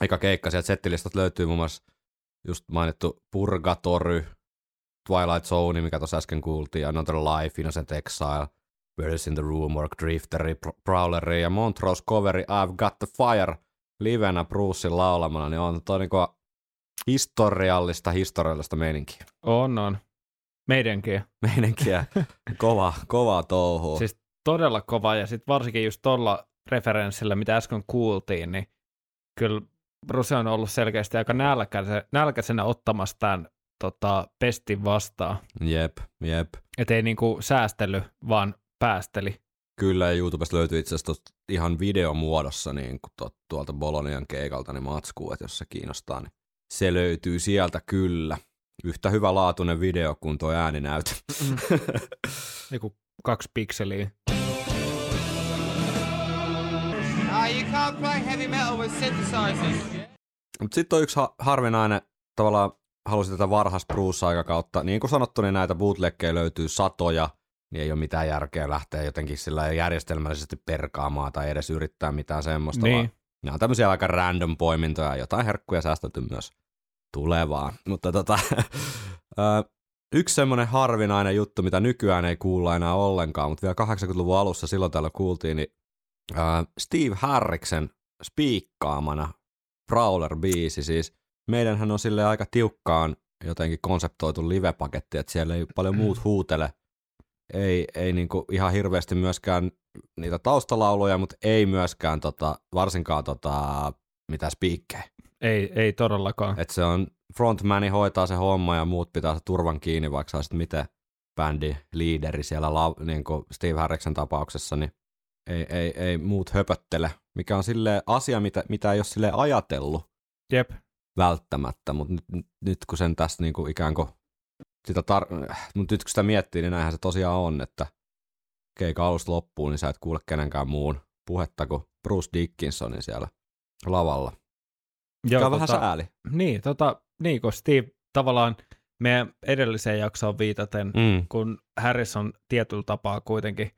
eka keikka sieltä settilistat löytyy muun muassa just mainittu Purgatory, Twilight Zone, mikä tuossa äsken kuultiin, Another Life, Innocent Exile, Birds in the Room, Work Drifteri, Pr- Prowleri ja Montrose coveri I've Got the Fire livenä Brucein laulamana, niin on toi niinku historiallista, historiallista meininkiä. On, on. Meidänkin. Meininkiä, kova, kova touhua. Siis todella kova, ja sitten varsinkin just tuolla referenssillä, mitä äsken kuultiin, niin kyllä Bruce on ollut selkeästi aika nälkäisenä, nälkäisenä ottamassa tämän tota, pestin vastaan. Jep, jep. Et ei niinku säästely, vaan päästeli. Kyllä, ja YouTubesta löytyy itse asiassa ihan videomuodossa niin kuin tuolta Bolonian keikalta niin matskuu, että jos se kiinnostaa, niin se löytyy sieltä kyllä. Yhtä hyvä laatuinen video kuin tuo ääninäytö. Joku kaksi pikseliä. Can't play heavy metal with synthesizers. Mutta sitten on yksi ha- harvinainen, tavallaan halusin tätä varhais Bruce-aikakautta. Niin kuin sanottu, niin näitä bootleggejä löytyy satoja, niin ei ole mitään järkeä lähteä jotenkin sillä järjestelmällisesti perkaamaan tai edes yrittää mitään semmoista. Niin. Vaan nämä on tämmöisiä aika random poimintoja, jotain herkkuja säästetty myös tulevaan. Mutta tota, yksi semmoinen harvinainen juttu, mitä nykyään ei kuulla enää ollenkaan, mutta vielä 80-luvun alussa silloin täällä kuultiin, niin Steve Harriksen spiikkaamana Prowler-biisi, siis meidänhän on sille aika tiukkaan jotenkin konseptoitu live-paketti, että siellä ei paljon muut huutele. Ei, ei niinku ihan hirveästi myöskään niitä taustalauluja, mutta ei myöskään tota, varsinkaan tota, mitä spiikkejä. Ei, ei todellakaan. Et se on frontmani hoitaa se homma ja muut pitää se turvan kiinni, vaikka sä olisit miten bändi liideri siellä niin kuin Steve Harriksen tapauksessa, niin ei, ei, ei muut höpöttele, mikä on sille asia, mitä, mitä ei ole sille ajatellut Jep. välttämättä, mutta nyt, nyt kun sen tässä niin kuin ikään kuin sitä tar- mut nyt kun sitä miettii, niin näinhän se tosiaan on, että keika alusta loppuun, niin sä et kuule kenenkään muun puhetta kuin Bruce Dickinsonin siellä lavalla. Joo, on vähän sääli. Niin, tota, niin kun Steve tavallaan meidän edelliseen jaksoon viitaten, Mm, kun Harrison tietyllä tapaa kuitenkin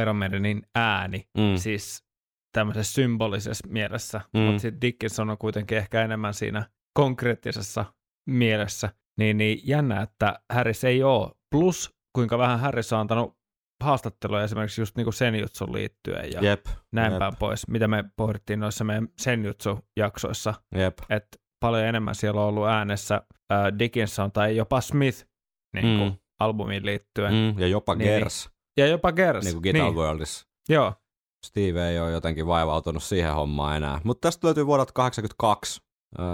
Iron Maidenin ääni, mm, siis tämmöisessä symbolisessa mielessä, Mm. mutta sitten Dickinson on kuitenkin ehkä enemmän siinä konkreettisessa mielessä, niin, niin jännä, että Harris ei ole. Plus, kuinka vähän Harris on antanut haastatteluja esimerkiksi just niin kuin Senjutsun liittyen ja jep, näin jep, päin pois, mitä me pohdittiin noissa meidän Senjutsu-jaksoissa, jep. että paljon enemmän siellä on ollut äänessä äh, Dickinson tai jopa Smith niin kuin Mm. albumiin liittyen. Mm, ja jopa Niin, Gers, Ja jopa Gers. niin kuin Guitar niin. Worldissa. Joo, Steve ei ole jotenkin vaivautunut siihen hommaan enää. Mutta tästä löytyy vuodelta 82, öö,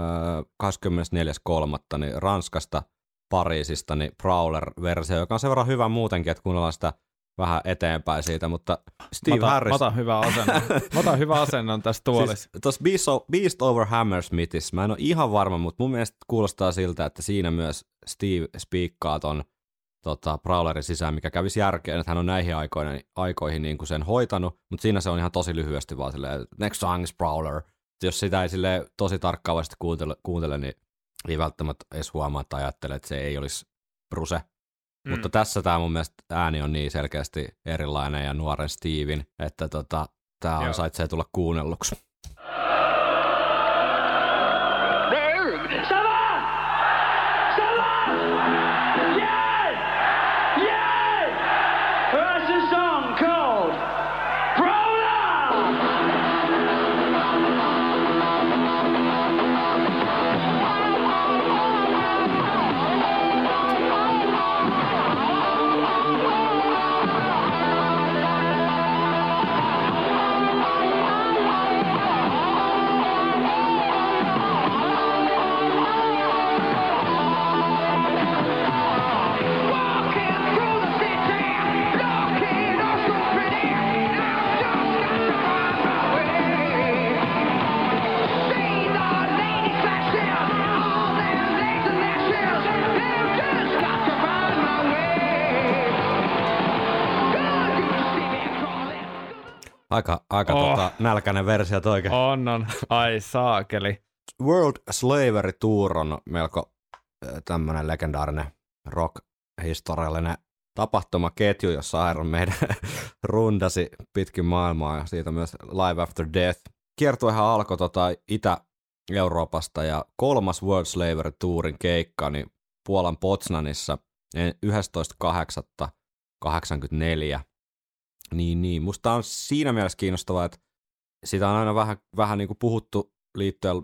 24.3. Niin Ranskasta, Pariisista, niin Prowler-versio, joka on sen verran hyvä muutenkin, että kuunnellaan sitä vähän eteenpäin siitä, mutta Steve mä otan, Harris... mä otan hyvä asennon. mä otan hyvä asennon tässä tuolissa. Siis tuossa Beast, Beast Over Hammersmithissa, mä en ole ihan varma, mutta mun mielestä kuulostaa siltä, että siinä myös Steve spiikkaa ton tota, Prowlerin sisään, mikä kävisi järkeen, että hän on näihin aikoihin, aikoihin niin kuin sen hoitanut, mutta siinä se on ihan tosi lyhyesti vaan silleen, next song is Prowler. Jos sitä ei sille tosi tarkkaavasti kuuntele, kuuntele, niin ei välttämättä edes huomaa tai ajattele, että se ei olisi Bruce. Mm. Mutta tässä tämä mun mielestä ääni on niin selkeästi erilainen ja nuoren Steven, että tota, tämä ansaitsee tulla kuunnelluksi. Aika, aika Oh. tota, nälkäinen versio toikin. Oh. On, on. Ai saakeli. World Slavery Tour on melko tämmöinen legendaarinen rock-historiallinen tapahtumaketju, jossa Iron Maiden rundasi pitkin maailmaa ja siitä myös Live After Death. Kiertuehan alkoi tota Itä, Euroopasta ja kolmas World Slavery Tourin keikka niin Puolan Potsnanissa 11.8.84. Niin, niin. Musta on siinä mielessä kiinnostavaa, että sitä on aina vähän, vähän niin kuin puhuttu liittyen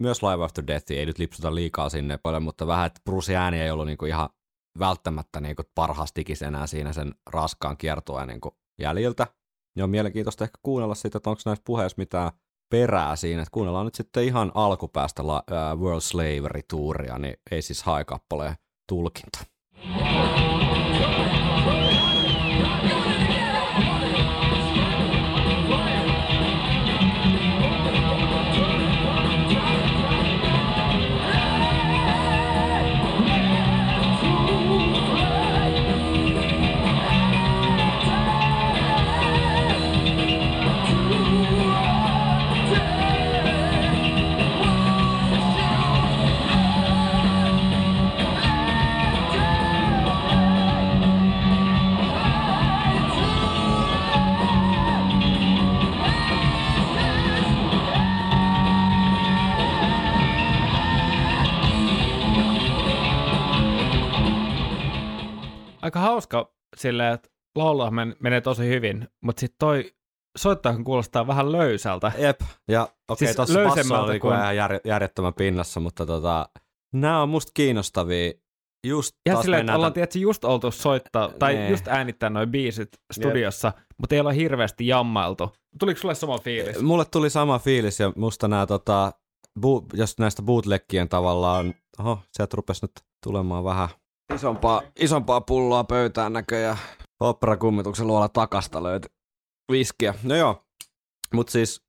myös Live After Death, ei nyt lipsuta liikaa sinne paljon, mutta vähän, että Bruce ääni ei ollut niin kuin ihan välttämättä niin kuin parhaastikis enää siinä sen raskaan kiertoajan niin kuin jäljiltä. Ja on mielenkiintoista ehkä kuunnella sitä, että onko näissä puheissa mitään perää siinä, että kuunnellaan nyt sitten ihan alkupäästä la, uh, World Slavery Touria, niin ei siis haikappaleen tulkinta. Aika hauska silleen, että laulaa men- menee tosi hyvin, mutta sitten toi soittajahan kuulostaa vähän löysältä. Jep, ja okei, okay, Siis tuossa basso löysemmältä oli kuin- ihan jär, järjettömän pinnassa, mutta tota, nämä on musta kiinnostavia. Just Ja silleen, että ollaan tietysti just oltu soittaa, tai Nee. just äänittää noin biisit studiossa, mutta ei olla hirveästi jammailtu. Tuliko sulle sama fiilis? Mulle tuli sama fiilis ja musta nämä, tota, bu, jos näistä bootleggien tavallaan, oho, sieltä rupesi nyt tulemaan vähän isompaa, isompaa pulloa pöytään näköjään. Opera-kummituksen luola takasta löytyi viskiä. No joo, mutta siis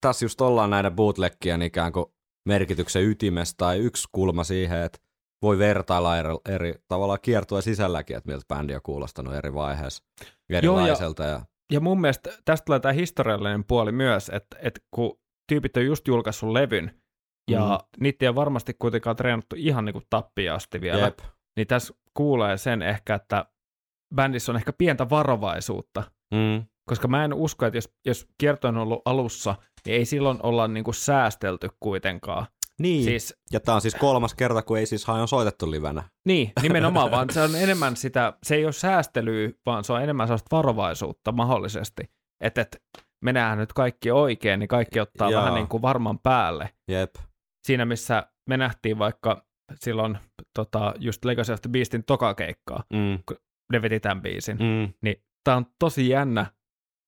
tässä just ollaan näiden bootleggien ikään kuin merkityksen ytimessä tai yksi kulma siihen, että voi vertailla eri, eri tavalla kiertua sisälläkin, että miltä bändi on kuulostanut eri vaiheessa erilaiselta. ja, Ja mun mielestä tästä tulee tämä historiallinen puoli myös, että, että kun tyypit on just julkaissut levyn, ja Mhm. niitä ei ole varmasti kuitenkaan treenattu ihan niin kuin tappiin asti vielä, Jep. Niin tässä kuulee sen ehkä, että bändissä on ehkä pientä varovaisuutta, Mm. koska mä en usko, että jos, jos kierto on ollut alussa, niin ei silloin olla niin kuin säästelty kuitenkaan. Niin. Siis, Ja tämä on siis kolmas kerta, kun ei siis on soitettu livenä. niin, nimenomaan, vaan se on enemmän sitä, se ei ole säästelyä, vaan se on enemmän sellaista varovaisuutta mahdollisesti. Että et, mennään nyt kaikki oikein, niin kaikki ottaa Joo. vähän niin kuin varman päälle. Jep. Siinä, missä me nähtiin vaikka silloin tota, just Legacy of the Beastin tokakeikkaa, Mm. ne veti tämän biisin. Mm. Niin tää on tosi jännä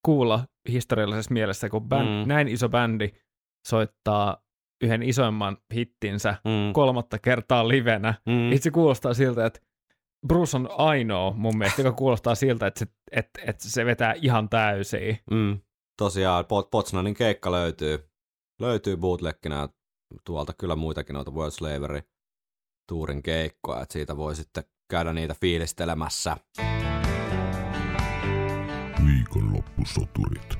kuulla historiallisessa mielessä, kun bänd, Mm. näin iso bändi soittaa yhden isoimman hittinsä Mm. kolmatta kertaa livenä. Mm. Itse kuulostaa siltä, että Bruce on ainoa mun mielestä, joka kuulostaa siltä, että se, että, että se vetää ihan täysiä. Mm. Tosiaan Pot- Potsdamin keikka löytyy, löytyy bootlegginä tuolta kyllä muitakin noita World Slavery tuurin keikkoja, että siitä voi sitten käydä niitä fiilistelemässä. Viikonloppusoturit.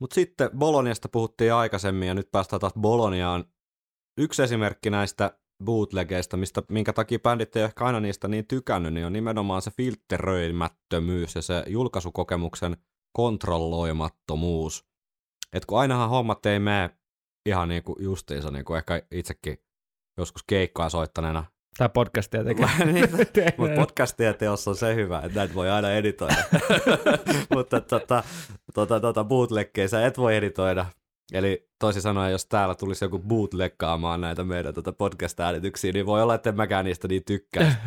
Mutta sitten Boloniasta puhuttiin aikaisemmin ja nyt päästään taas Boloniaan. Yksi esimerkki näistä bootlegeista, mistä, minkä takia bändit ei ehkä aina niistä niin tykännyt, niin on nimenomaan se filtteröimättömyys ja se julkaisukokemuksen kontrolloimattomuus. Et kun ainahan hommat ei mene ihan niin kuin justiinsa, niin kuin ehkä itsekin joskus keikkaa soittaneena. Tämä podcastia tekee. Niin, Mutta podcastien teossa on se hyvä, että näitä voi aina editoida. Mutta tota, tota, tota bootleggejä sä et voi editoida. Eli toisin sanoen, jos täällä tulisi joku bootleggaamaan näitä meidän tota podcast-äänityksiä, niin voi olla, että en mäkään niistä niin tykkää.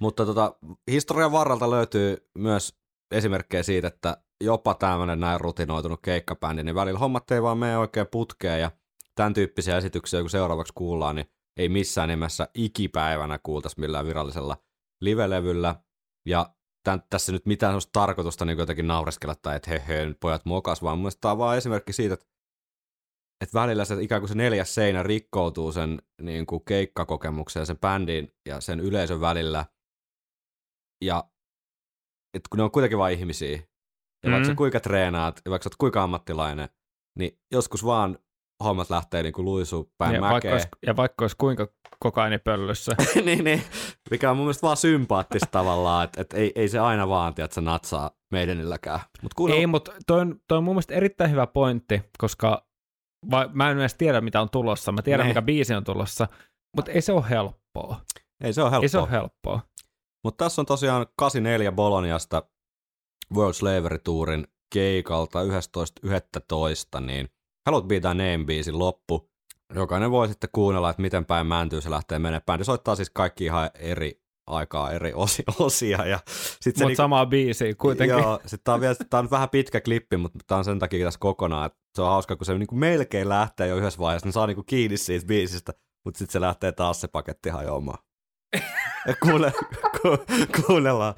Mutta tota, historian varrelta löytyy myös esimerkkejä siitä, että jopa tämmöinen näin rutinoitunut keikkabändi, niin välillä hommat ei vaan mene oikein putkeen ja tämän tyyppisiä esityksiä, kun seuraavaksi kuullaan, niin ei missään nimessä ikipäivänä kuultaisi millään virallisella livelevyllä. Ja tämän, tässä nyt mitään sellaista tarkoitusta niin jotenkin naureskella tai että he, he pojat mokas, vaan mun tämä on vaan esimerkki siitä, että, että välillä se ikään kuin se neljäs seinä rikkoutuu sen niin kuin keikkakokemuksen ja sen bändin ja sen yleisön välillä. Ja että kun ne on kuitenkin vain ihmisiä, ja vaikka Mm. sä kuinka treenaat, ja vaikka sä oot kuinka ammattilainen, niin joskus vaan hommat lähtee niinku luisuu päin ja, vaikka mäkeä. olisi, ja vaikka olisi kuinka kokainipöllyssä. niin, niin, mikä on mun mielestä vaan sympaattista tavallaan, että et ei, ei se aina vaan, että se natsaa meidänilläkään. Mut kuunnella, Ei, mutta toi on, toi on mun mielestä erittäin hyvä pointti, koska va, mä en edes tiedä, mitä on tulossa. Mä tiedän, Ne. mikä biisi on tulossa, mutta ei se ole helppoa. ei se ole helppoa. Ei se ole helppoa. Mutta tässä on tosiaan 84 Boloniasta World Slavery Tourin keikalta 11.11. niin Haluat Be Thy Name biisin loppu. Jokainen voi sitten kuunnella, että miten päin mäntyy se lähtee menemään. Bändi soittaa siis kaikki ihan eri aikaa, eri osi, osia. Ja sit se Mutta niinku, samaa biisiä kuitenkin. Joo, sitten tää on, vielä, tää on vähän pitkä klippi, mutta tää on sen takia tässä kokonaan, että se on hauska, kun se niinku melkein lähtee jo yhdessä vaiheessa, niin saa niinku kiinni siitä biisistä, mutta sitten se lähtee taas se paketti hajoamaan. Kuule, ku, kuunnellaan.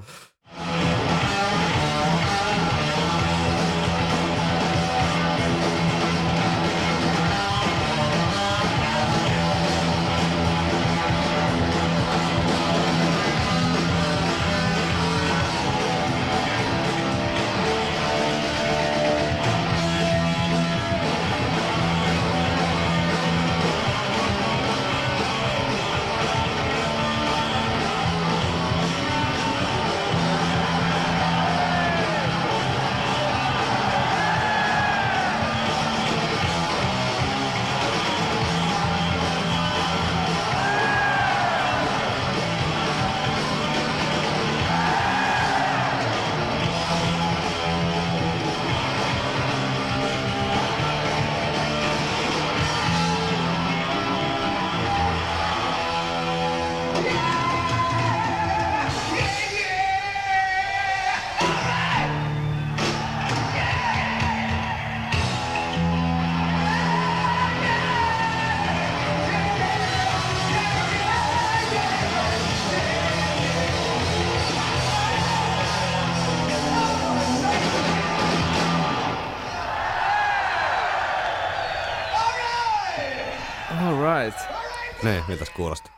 Niin, miltäs kuulosti?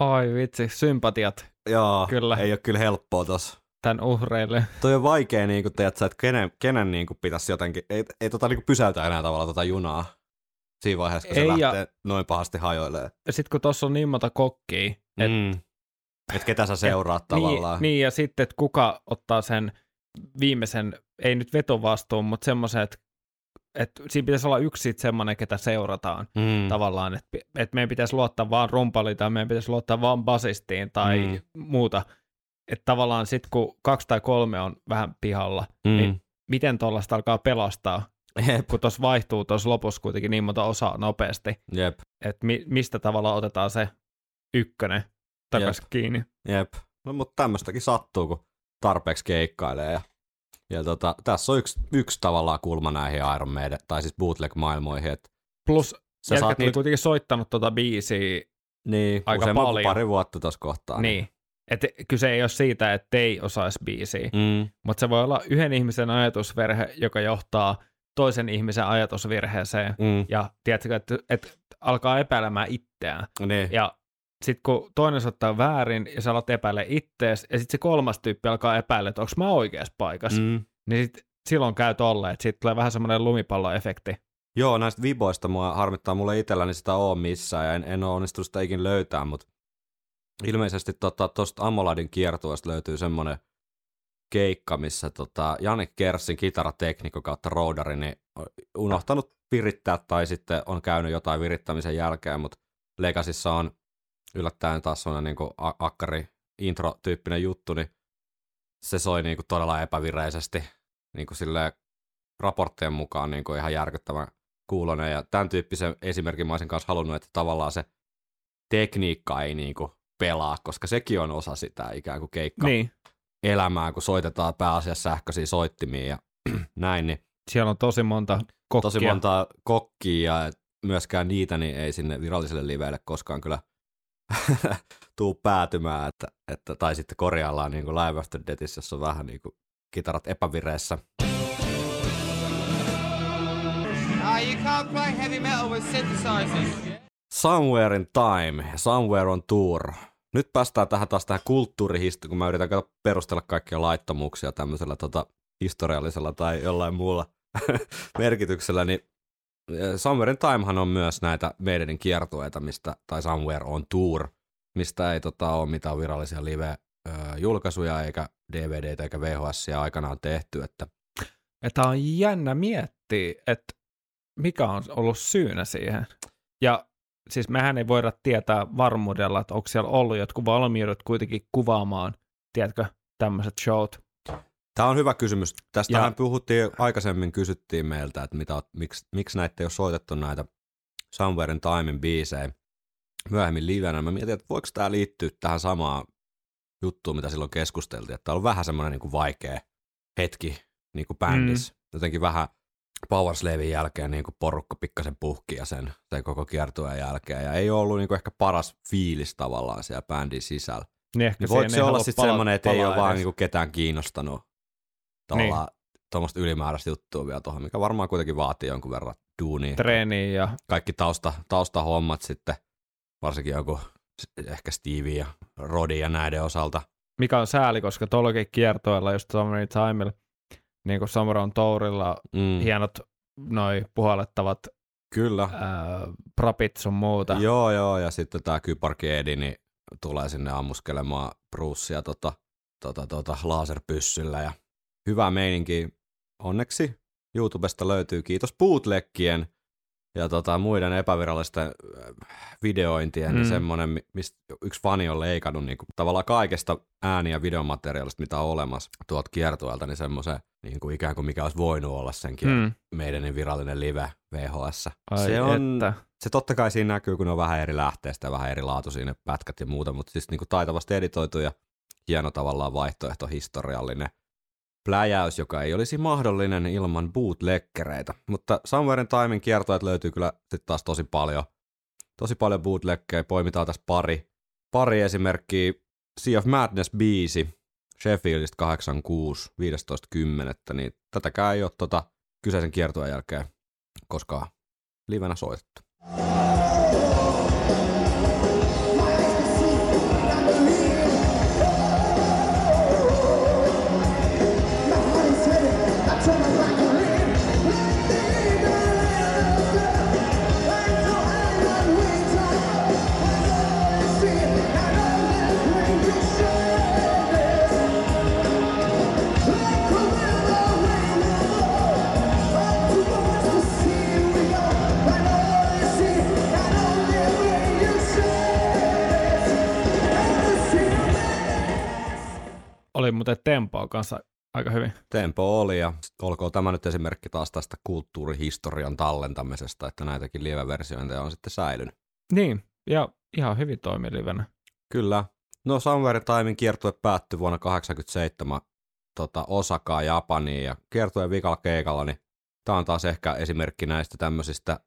Ai vitsi, sympatiat Joo, Kyllä. ei ole kyllä helppoa tossa. tämän uhreille. Toi on vaikea, niin kuin teet, että kenen, kenen niin kuin pitäisi jotenkin, ei, ei tota niin kuin pysäytä enää tavallaan tota junaa siinä vaiheessa, kun se Ei, ja- lähtee noin pahasti hajoilee. Ja sitten kun tuossa on niin monta kokkia, et, Mm. Et ketä sä seuraat tavallaan. Niin, niin, ja sitten, että kuka ottaa sen viimeisen, ei nyt vetovastuun, mutta semmoisen, että, että siinä pitäisi olla yksi sit semmoinen, ketä seurataan Mm. tavallaan, että, että meidän pitäisi luottaa vaan rumpaliin tai meidän pitäisi luottaa vaan basistiin tai Mm. muuta. Että tavallaan sitten kun kaksi tai kolme on vähän pihalla, Mm. niin miten tuollaista alkaa pelastaa, Jep, kun tuossa vaihtuu tuossa lopussa kuitenkin niin monta osaa nopeasti, jep, että mi- mistä tavalla otetaan se ykkönen takaisin kiinni. jep. No mutta tämmöistäkin sattuu, kun tarpeeksi keikkailee. Ja, ja tota, tässä on yksi, yksi tavallaan kulma näihin Iron Maiden, tai siis bootleg-maailmoihin, että Plus sä saat niitä, kuitenkin soittanut tuota biisiä, niin, aika paljon. pari vuotta tuossa kohtaa. niin. Et kyse ei ole siitä, että ei osaisi biisiä, Mm, mutta se voi olla yhden ihmisen ajatusverhe, joka johtaa toisen ihmisen ajatusvirheeseen. mm, Ja tiedätkö, että, että alkaa epäilemään itseään. niin, Ja sitten kun toinen ottaa väärin ja sä alat epäile ittees, ja sitten se kolmas tyyppi alkaa epäillä, että onko mä oikeassa paikassa, mm. niin sit silloin käy tolleen, että siitä tulee vähän semmoinen lumipalloefekti. Joo, näistä viboista mua harmittaa mulle itselläni sitä oo missään ja en, en ole onnistunut sitä ikin löytää, mutta ilmeisesti tuosta tota, Amoladin kiertueesta löytyy semmoinen keikka, missä tota, Janik Kerssin kitarateknikko kautta roadari niin on unohtanut virittää tai sitten on käynyt jotain virittämisen jälkeen, mutta Legacyssa on yllättäen taas sellainen niin kuin akkari intro-tyyppinen juttu, niin se soi niin kuin todella epävireisesti niin kuin silleen raporttien mukaan niin kuin ihan järkyttävän kuulonen ja tämän tyyppisen esimerkin mä olisin kanssa halunnut, että tavallaan se tekniikka ei niin kuin pelaa, koska sekin on osa sitä ikään kuin keikka Niin, elämää, kun soitetaan pääasiassa sähköisiä soittimia ja näin, niin siellä on tosi monta kokkia. tosi monta kokkia ja myöskään niitä niin ei sinne viralliselle liveille koskaan kyllä tuu päätymään, että, että, tai sitten korjaillaan niin kuin Live After Deathissä, jossa on vähän niin kuin kitarat epävireessä. Ah. Somewhere in Time Somewhere on Tour. Nyt päästään tähän taas tähän kulttuurihistoriaan, kun mä yritän perustella kaikkia laittomuuksia tämmöisellä tota, historiallisella tai jollain muulla merkityksellä, niin Somewhere in Timehan on myös näitä meidän kiertueita, mistä, tai Somewhere on Tour, mistä ei tota, ole mitään virallisia live-julkaisuja eikä DVDtä eikä VHS aikanaan tehty, että Että on jännä miettiä, että mikä on ollut syynä siihen. Ja siis mehän ei voida tietää varmuudella, että onko siellä ollut jotkut valmiudet kuitenkin kuvaamaan, tiedätkö, tämmöiset showt. Tämä on hyvä kysymys. Tästähän Ja- puhuttiin aikaisemmin, kysyttiin meiltä, että mitä, miksi, miksi näitä ei ole soitettu näitä Somewhere in Timein biisejä myöhemmin livenä. Mä mietin, että voiko tämä liittyä tähän samaan juttuun, mitä silloin keskusteltiin, että tämä on vähän semmoinen niin kuin vaikea hetki niin kuin bändissä. Mm. Jotenkin vähän Powerslavin jälkeen niin kuin porukka pikkasen puhki ja sen, sen koko kiertueen jälkeen. Ja ei ollut niin kuin ehkä paras fiilis tavallaan siellä bändin sisällä. Niin ehkä Niin voiko se olla sitten semmoinen, että ei ole vaan edes. niinku ketään kiinnostanut tavallaan tuommoista ylimääräistä juttua vielä tuohon, mikä varmaan kuitenkin vaatii jonkun verran duunia. treeniin ja Kaikki tausta, taustahommat sitten, varsinkin joku ehkä Stevie ja Rodi ja näiden osalta. mikä on sääli, koska tuollakin kiertoilla just Summer Timella, niin kuin Summer on Tourilla, Mm. hienot noi puhallettavat Kyllä. ää, propit sun muuta. Joo, joo, ja sitten tämä Kyparkeedi niin tulee sinne ammuskelemaan Brucea tota, tota, tota, laserpyssyllä ja hyvä meininki. Onneksi YouTubesta löytyy, kiitos bootleggien ja tota, muiden epävirallisten äh, videointien, mm. Niin semmoinen, mi- mistä yksi fani on leikannut niin kuin, tavallaan kaikesta ääni- ja videomateriaalista, mitä on olemassa tuolta kiertueelta, niin semmoisen niin kuin ikään kuin mikä olisi voinut olla senkin mm. Meidän virallinen live VHS. Ai se on, että. se totta kai siinä näkyy, kun ne on vähän eri lähteestä ja vähän eri laatuisia ne pätkät ja muuta, mutta siis niin kuin taitavasti editoitu ja hieno tavallaan vaihtoehto historiallinen pläjäys, joka ei olisi mahdollinen ilman bootleggereitä. Mutta Somewhere in Timein kiertoet löytyy kyllä sitten taas tosi paljon. Tosi paljon bootleggejä, poimitaan tässä pari. Pari esimerkkiä. Sea of Madness biisi Sheffieldistä 86, 15.10. Niin tätäkään ei ole tota kyseisen kiertojen jälkeen koskaan livenä soitettu. Oli muuten tempoa kanssa aika hyvin. Tempo oli ja olkoon tämä nyt esimerkki taas tästä kulttuurihistorian tallentamisesta, että näitäkin live-versiointeja on sitten säilynyt. Niin, ja ihan hyvin toimi livenä. Kyllä. No Somewhere in Timein kiertue päättyi vuonna 1987 tota, Osakaan Japaniin ja kiertueen vikalla keikalla, niin tämä on taas ehkä esimerkki näistä tämmöisistä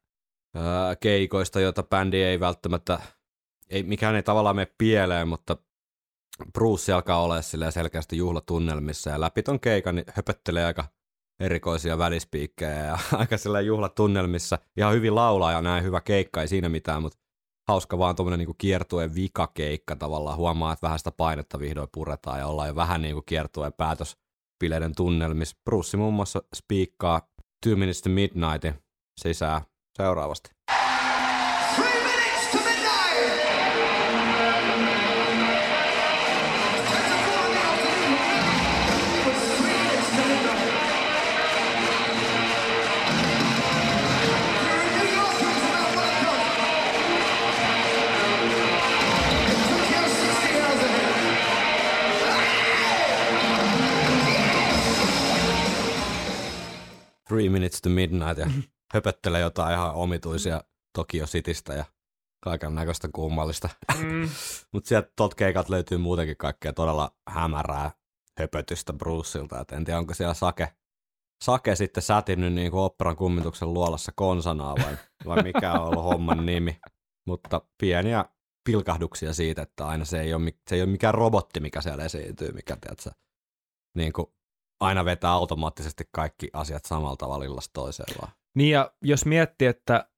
ää, keikoista, joita bändi ei välttämättä, ei, mikään ei tavallaan mene pieleen, mutta Bruce alkaa olla selkeästi juhlatunnelmissa ja läpi ton keikan niin höpöttelee aika erikoisia välispiikkejä ja aika silleen juhlatunnelmissa. Ihan hyvin laulaa ja näin hyvä keikka, ei siinä mitään, mutta hauska vaan tuommoinen niinku kiertueen vikakeikka tavallaan. Huomaa, että vähän sitä painetta vihdoin puretaan ja ollaan jo vähän niinku kiertueen päätöspileiden tunnelmissa. Bruce muun muassa spiikkaa Two Minutes to Midnightin sisään seuraavasti. Three Minutes to Midnight ja höpöttelee jotain ihan omituisia Tokyo Citystä ja kaiken näköistä kummallista. Mm. Mutta sieltä tot keikat löytyy muutenkin kaikkea todella hämärää höpötystä Bruceilta. Et en tiedä, onko siellä Sake, Sake sitten sätinnyt niin operan kummituksen luolassa konsanaa vai, vai mikä on ollut homman nimi. Mutta pieniä pilkahduksia siitä, että aina se ei ole, se ei ole mikään robotti, mikä siellä esiintyy, mikä tiedätkö, niin kuin aina vetää automaattisesti kaikki asiat samalla tavalla illasta toiseen vaan. Niin ja jos miettii, että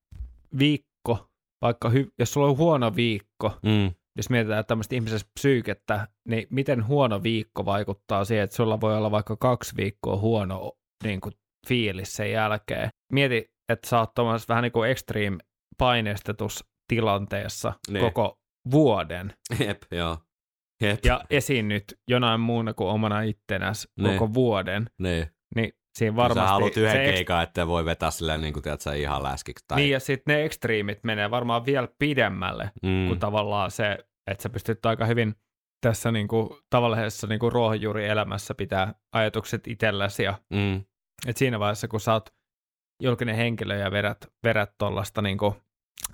viikko, vaikka hy- jos sulla on huono viikko, Mm. jos mietitään tämmöistä ihmisen psyykettä, niin miten huono viikko vaikuttaa siihen, että sulla voi olla vaikka kaksi viikkoa huono niin kuin fiilis sen jälkeen. Mieti, että sä oot vähän niin kuin extreme paineistetussa tilanteessa Niin. koko vuoden Jep, joo. Jep, ja esiinnyt jonain muuna kuin omana ittenäs Niin. koko vuoden, niin. niin siinä Varmasti. Sä haluat yhden se ex- keikan, että voi vetää silleen niin kuin, sä, ihan läskiksi. Tai... Niin, ja sitten ne ekstriimit menee varmaan vielä pidemmälle mm. kuin tavallaan se, että sä pystyt aika hyvin tässä niinku, tavallisessa niinku ruohonjuurielämässä pitää ajatukset itselläsi ja mm. et siinä vaiheessa, kun sä oot julkinen henkilö ja vedät, vedät tuollaista niinku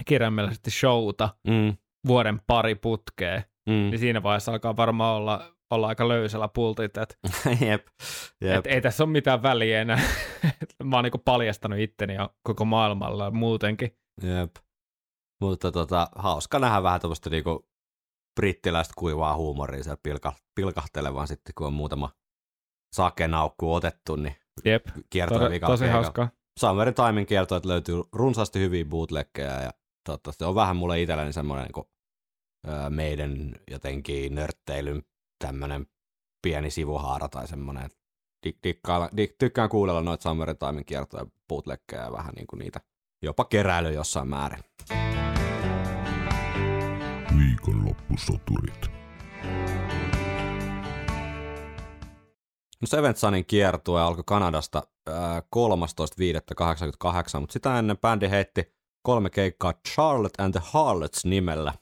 kirjaimellisesti showta Mm. vuoden pari putkeen, Mm. niin siinä vaiheessa alkaa varmaan olla, olla aika löysällä pultit, että Jep. Jep. et ei tässä ole mitään väliä enää. Mä oon niinku paljastanut itteni ja koko maailmalla muutenkin. Jep. Mutta tota, hauska nähdä vähän tuommoista niinku brittiläistä kuivaa huumoria siellä pilka, pilkahtelevan sitten, kun on muutama sakenaukku otettu, niin Jep, kiertää to, vikalla tosi hauskaa. Summerin kertoo, että löytyy runsaasti hyviä bootleggejä ja toivottavasti on vähän mulle itselleni semmoinen niin meidän jotenkin nörtteilyn tämmöinen pieni sivuhaara tai semmoinen. että Dik, dikkailla, dik, tykkään kuunnella noita Summerin Timin kiertoja bootleggejä ja vähän niin kuin niitä jopa keräily jossain määrin. Viikonloppusoturit. No Seventh Sunin kiertue alkoi Kanadasta äh, 13.5.88, mutta sitä ennen bändi heitti kolme keikkaa Charlotte and the Harlots nimellä.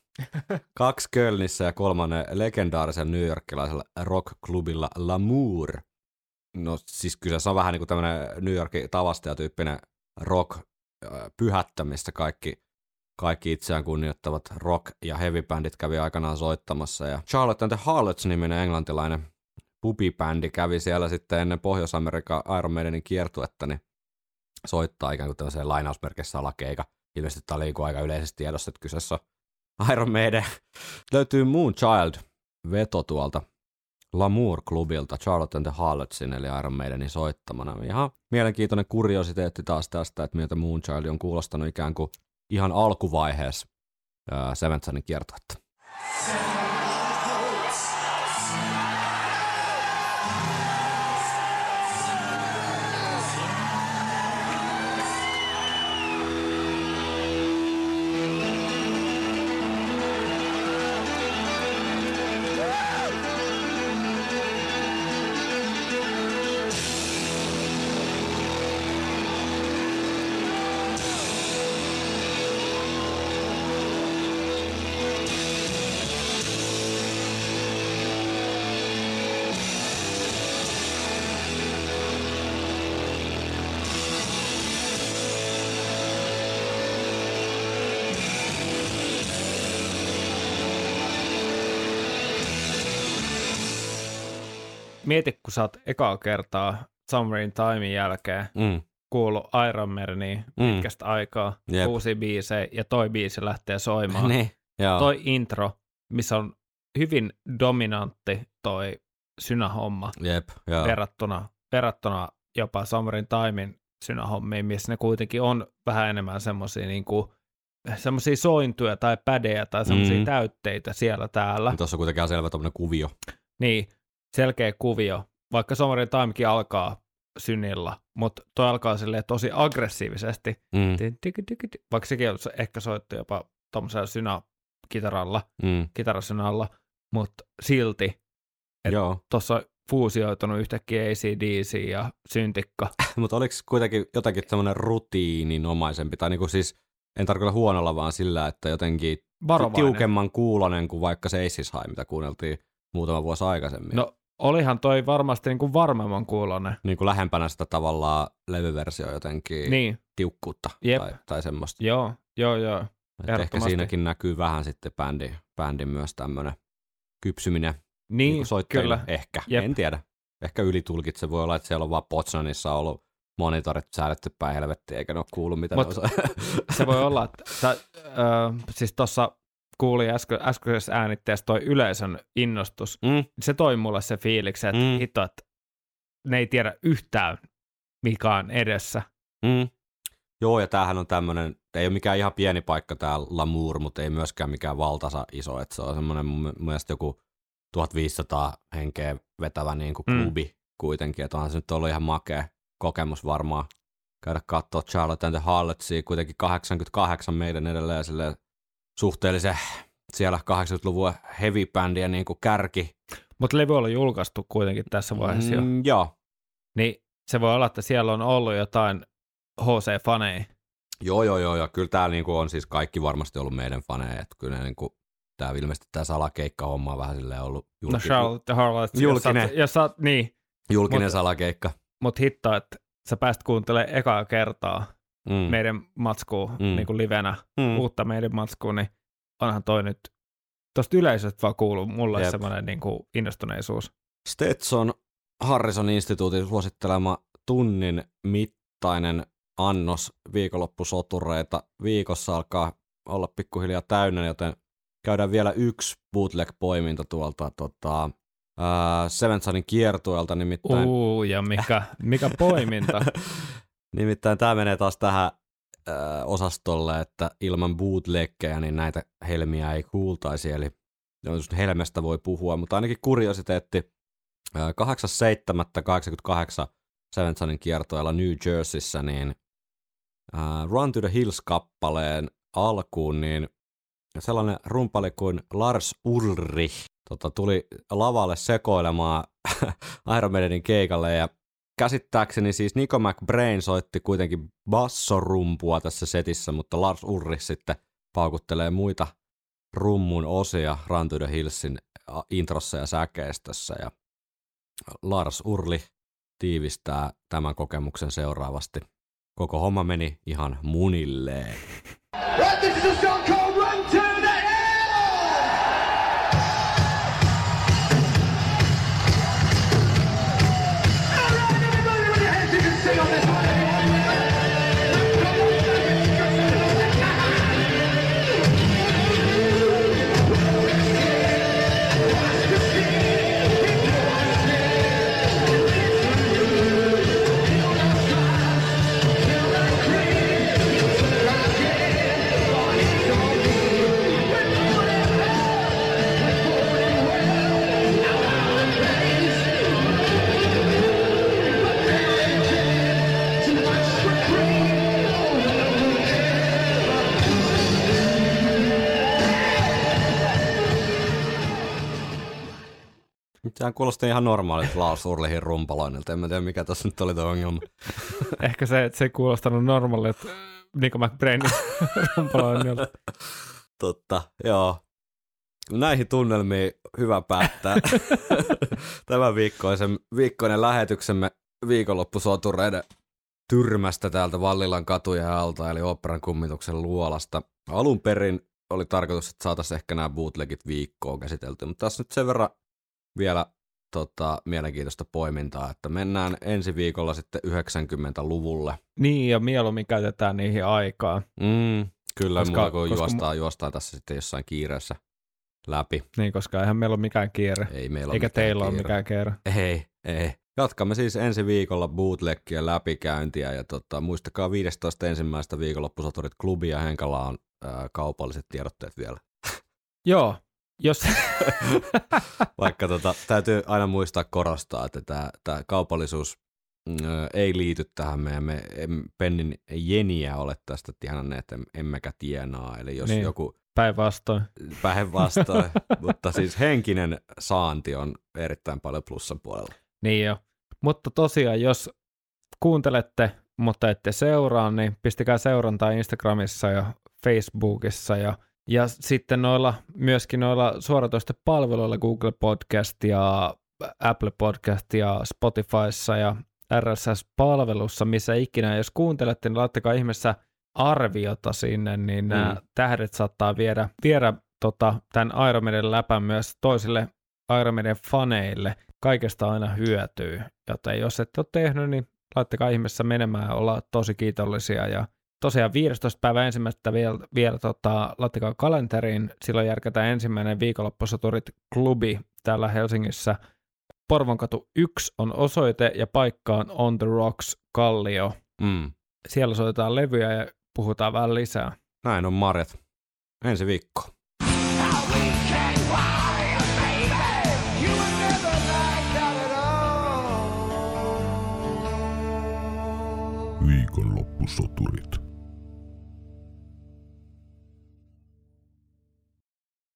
Kaksi Kölnissä ja kolmannen legendaarisella newyorkilaisella rockklubilla Lamour. No siis kyseessä on vähän niin kuin tämmöinen New Yorkin tavastajatyyppinen rock pyhättämistä. Kaikki, kaikki itseään kunnioittavat rock- ja heavy-bändit kävi aikanaan soittamassa. Ja Charlotte and the Harlots-niminen englantilainen pubibändi kävi siellä sitten ennen Pohjois-Amerikan Iron Maidenin kiertuetta, niin soittaa ikään kuin tämmöiseen lainausmerkissä salakeika. Ilmeisesti tämä oli niin kuin aika yleisesti tiedossa, että kyseessä on Iron Maiden. Löytyy Moonchild veto tuolta Lamour-klubilta Charlotte and the Harlotsin, eli Iron Maidenin soittamana. Ihan mielenkiintoinen kuriositeetti taas tästä, että miltä Moonchild on kuulostanut ikään kuin ihan alkuvaiheessa Seventh Sunin. Mieti, kun sä oot ekaa kertaa Summerin Timein jälkeen Mm. kuullut Iron Maidenia Mm. pitkästä aikaa, Jep. uusi biisejä, ja toi biisi lähtee soimaan. Niin, joo. Toi intro, missä on hyvin dominantti toi synähomma Jep, joo. verrattuna, verrattuna jopa Summerin Timein synähommiin, missä ne kuitenkin on vähän enemmän semmoisia niinku, semmoisia sointuja tai pädejä tai semmoisia Mm. täytteitä siellä täällä. Tuossa on kuitenkin selvä tommonen kuvio. Niin, selkeä kuvio. Vaikka Summerin Timekin alkaa synillä, mutta toi alkaa silleen tosi aggressiivisesti. Mm. Vaikka sekin on ehkä soittu jopa tommosella synä-kitaralla, Mm. kitarasynalla, mutta silti Et- Joo, tuossa on fuusioitunut yhtäkkiä ACDC ja syntikka. mutta oliko kuitenkin jotenkin semmoinen rutiininomaisempi, tai niinku siis, en tarkoita huonolla, vaan sillä, että jotenkin Varovainen. tiukemman kuulonen kuin vaikka se Aces High, mitä kuunneltiin muutama vuosi aikaisemmin. No olihan toi varmasti niinku varmemman kuulonen. Niin kuin lähempänä sitä tavallaan levyversio jotenkin Niin, tiukkuutta Jep. tai, tai semmoista. joo, joo, joo. Et ehkä siinäkin näkyy vähän sitten bändi, bändin myös tämmöinen kypsyminen Niin, niin kyllä. Ehkä, Jep. en tiedä. Ehkä ylitulkitse voi olla, että siellä on vaan Potsdamissa ollut monitorit säädetty päin helvettiin, eikä ne ole kuullut, mitä Mut- ne osaa. Se voi olla, että sä, ö, siis tuossa kuuli äsken, äskeisessä äänitteessä toi yleisön innostus. mm, Se toi mulle se fiiliksi, että Mm. mm. hitto, että ne ei tiedä yhtään, mikä on edessä. mm. Joo, ja tämähän on tämmöinen, ei ole mikään ihan pieni paikka tää Lamour, mutta ei myöskään mikään valtasa iso, että se on semmoinen mun mielestä joku 1500 henkeä vetävä niin kuin Mm. klubi kuitenkin, että onhan se nyt ollut ihan makea, kokemus varmaan käydä katsoa Charlotte and the Harlotsia, kuitenkin 88 meidän edelleen silleen suhteellisen siellä 80-luvun heavy-bändien niin kuin kärki. Mutta levy on julkaistu kuitenkin tässä vaiheessa jo. Mm, joo, Niin se voi olla, että siellä on ollut jotain HC-faneja. joo, joo, joo, joo. kyllä täällä niin kuin on siis kaikki varmasti ollut meidän faneja, että kyllä ne niin kuin, tää ilmeisesti tämä salakeikka-homma on vähän silleen ollut julki, No Charlotte Harlot. Julkinen. Jos jos oot- niin, julkinen Mut- salakeikka. mutta hitto, että sä pääst kuuntelemaan ekaa kertaa Mm. meidän matskua Mm. niin kuin livenä, mm. uutta meidän matskua, niin onhan toi nyt, tosta yleisöstä vaan kuuluu mulle Jep. semmoinen niin kuin innostuneisuus. Stetson Harrison instituutin suosittelema tunnin mittainen annos viikonloppusotureita. Viikossa alkaa olla pikkuhiljaa täynnä, joten käydään vielä yksi bootleg-poiminta tuolta tota, ää, Seven Sunin kiertueelta, nimittäin, Uu, ja mikä, mikä poiminta. nimittäin tämä menee taas tähän ää, osastolle, että ilman bootleggejä niin näitä helmiä ei kuultaisi, eli helmestä voi puhua, mutta ainakin kuriositeetti ää, 8.7.88 Seven Sunin kiertoilla New Jerseyssä, niin ää, Run to the Hills-kappaleen alkuun, niin sellainen rumpali kuin Lars Ulrich tota, tuli lavalle sekoilemaan Iron Maidenin keikalle ja käsittääkseni siis Nico McBrain soitti kuitenkin bassorumpua tässä setissä, mutta Lars Ulrich sitten paukuttelee muita rummun osia Run to the Hillsin introssa ja säkeistössä ja Lars Urli tiivistää tämän kokemuksen seuraavasti. Koko homma meni ihan munilleen. Sehän kuulosti ihan normaalilta Lars Urlihin rumpaloinnilta. En mä tiedä, mikä tässä nyt oli tuo ongelma. Ehkä se, että se ei kuulostanut normaalilta Nico McBrainin rumpaloinnilta. Totta, joo. Näihin tunnelmiin hyvä päättää tämän viikkoisen, viikkoinen lähetyksemme viikonloppusotureiden tyrmästä täältä Vallilan katujen alta, eli operan kummituksen luolasta. Alun perin oli tarkoitus, että saataisiin ehkä nämä bootlegit viikkoon käsitelty, mutta tässä nyt sen verran vielä tota, mielenkiintoista poimintaa, että mennään ensi viikolla sitten 90-luvulle. Niin, ja mieluummin käytetään niihin aikaa. Mm, kyllä, Koska- mulla kun koska juostaan, juostaan tässä sitten jossain kiireessä läpi. Niin, koska eihän meillä ole mikään kiire. Ei meillä ole Eikä teillä ole kiire. mikään kiire. Ei, ei. Jatkamme siis ensi viikolla bootleggien läpikäyntiä ja tota, muistakaa 15. ensimmäistä viikonloppusoturit klubi ja Henkala on ää, kaupalliset tiedotteet vielä. Joo, jos... Vaikka tota, täytyy aina muistaa korostaa, että tämä, tämä kaupallisuus mm, ei liity tähän meidän me, em, pennin jeniä ole tästä tienanneet, että em- emmekä tienaa. Eli jos niin. joku Päinvastoin. päinvastoin, mutta siis henkinen saanti on erittäin paljon plussan puolella. Niin jo. Mutta tosiaan, jos kuuntelette, mutta ette seuraa, niin pistäkää seurantaa Instagramissa ja Facebookissa ja, ja sitten noilla, myöskin noilla suoratoistopalveluilla Google Podcast ja Apple Podcast ja Spotifyssa ja RSS-palvelussa, missä ikinä, jos kuuntelette, niin laittakaa ihmeessä arviota sinne, niin mm. nämä tähdet saattaa viedä, viedä tota, tämän Iron Maiden läpän myös toisille Iron Maiden faneille. Kaikesta aina hyötyy, joten jos ette ole tehnyt, niin laittakaa ihmeessä menemään ja olla tosi kiitollisia. Ja tosiaan 15. päivä ensimmäistä vielä, vielä tota, laittakaa kalenteriin, silloin järkätään ensimmäinen viikonloppusoturit klubi täällä Helsingissä. Porvonkatu 1 on osoite ja paikka on On the Rocks Kallio. Mm. Siellä soitetaan levyjä ja puhutaan vähän lisää. Näin on Marjat. Ensi viikko. You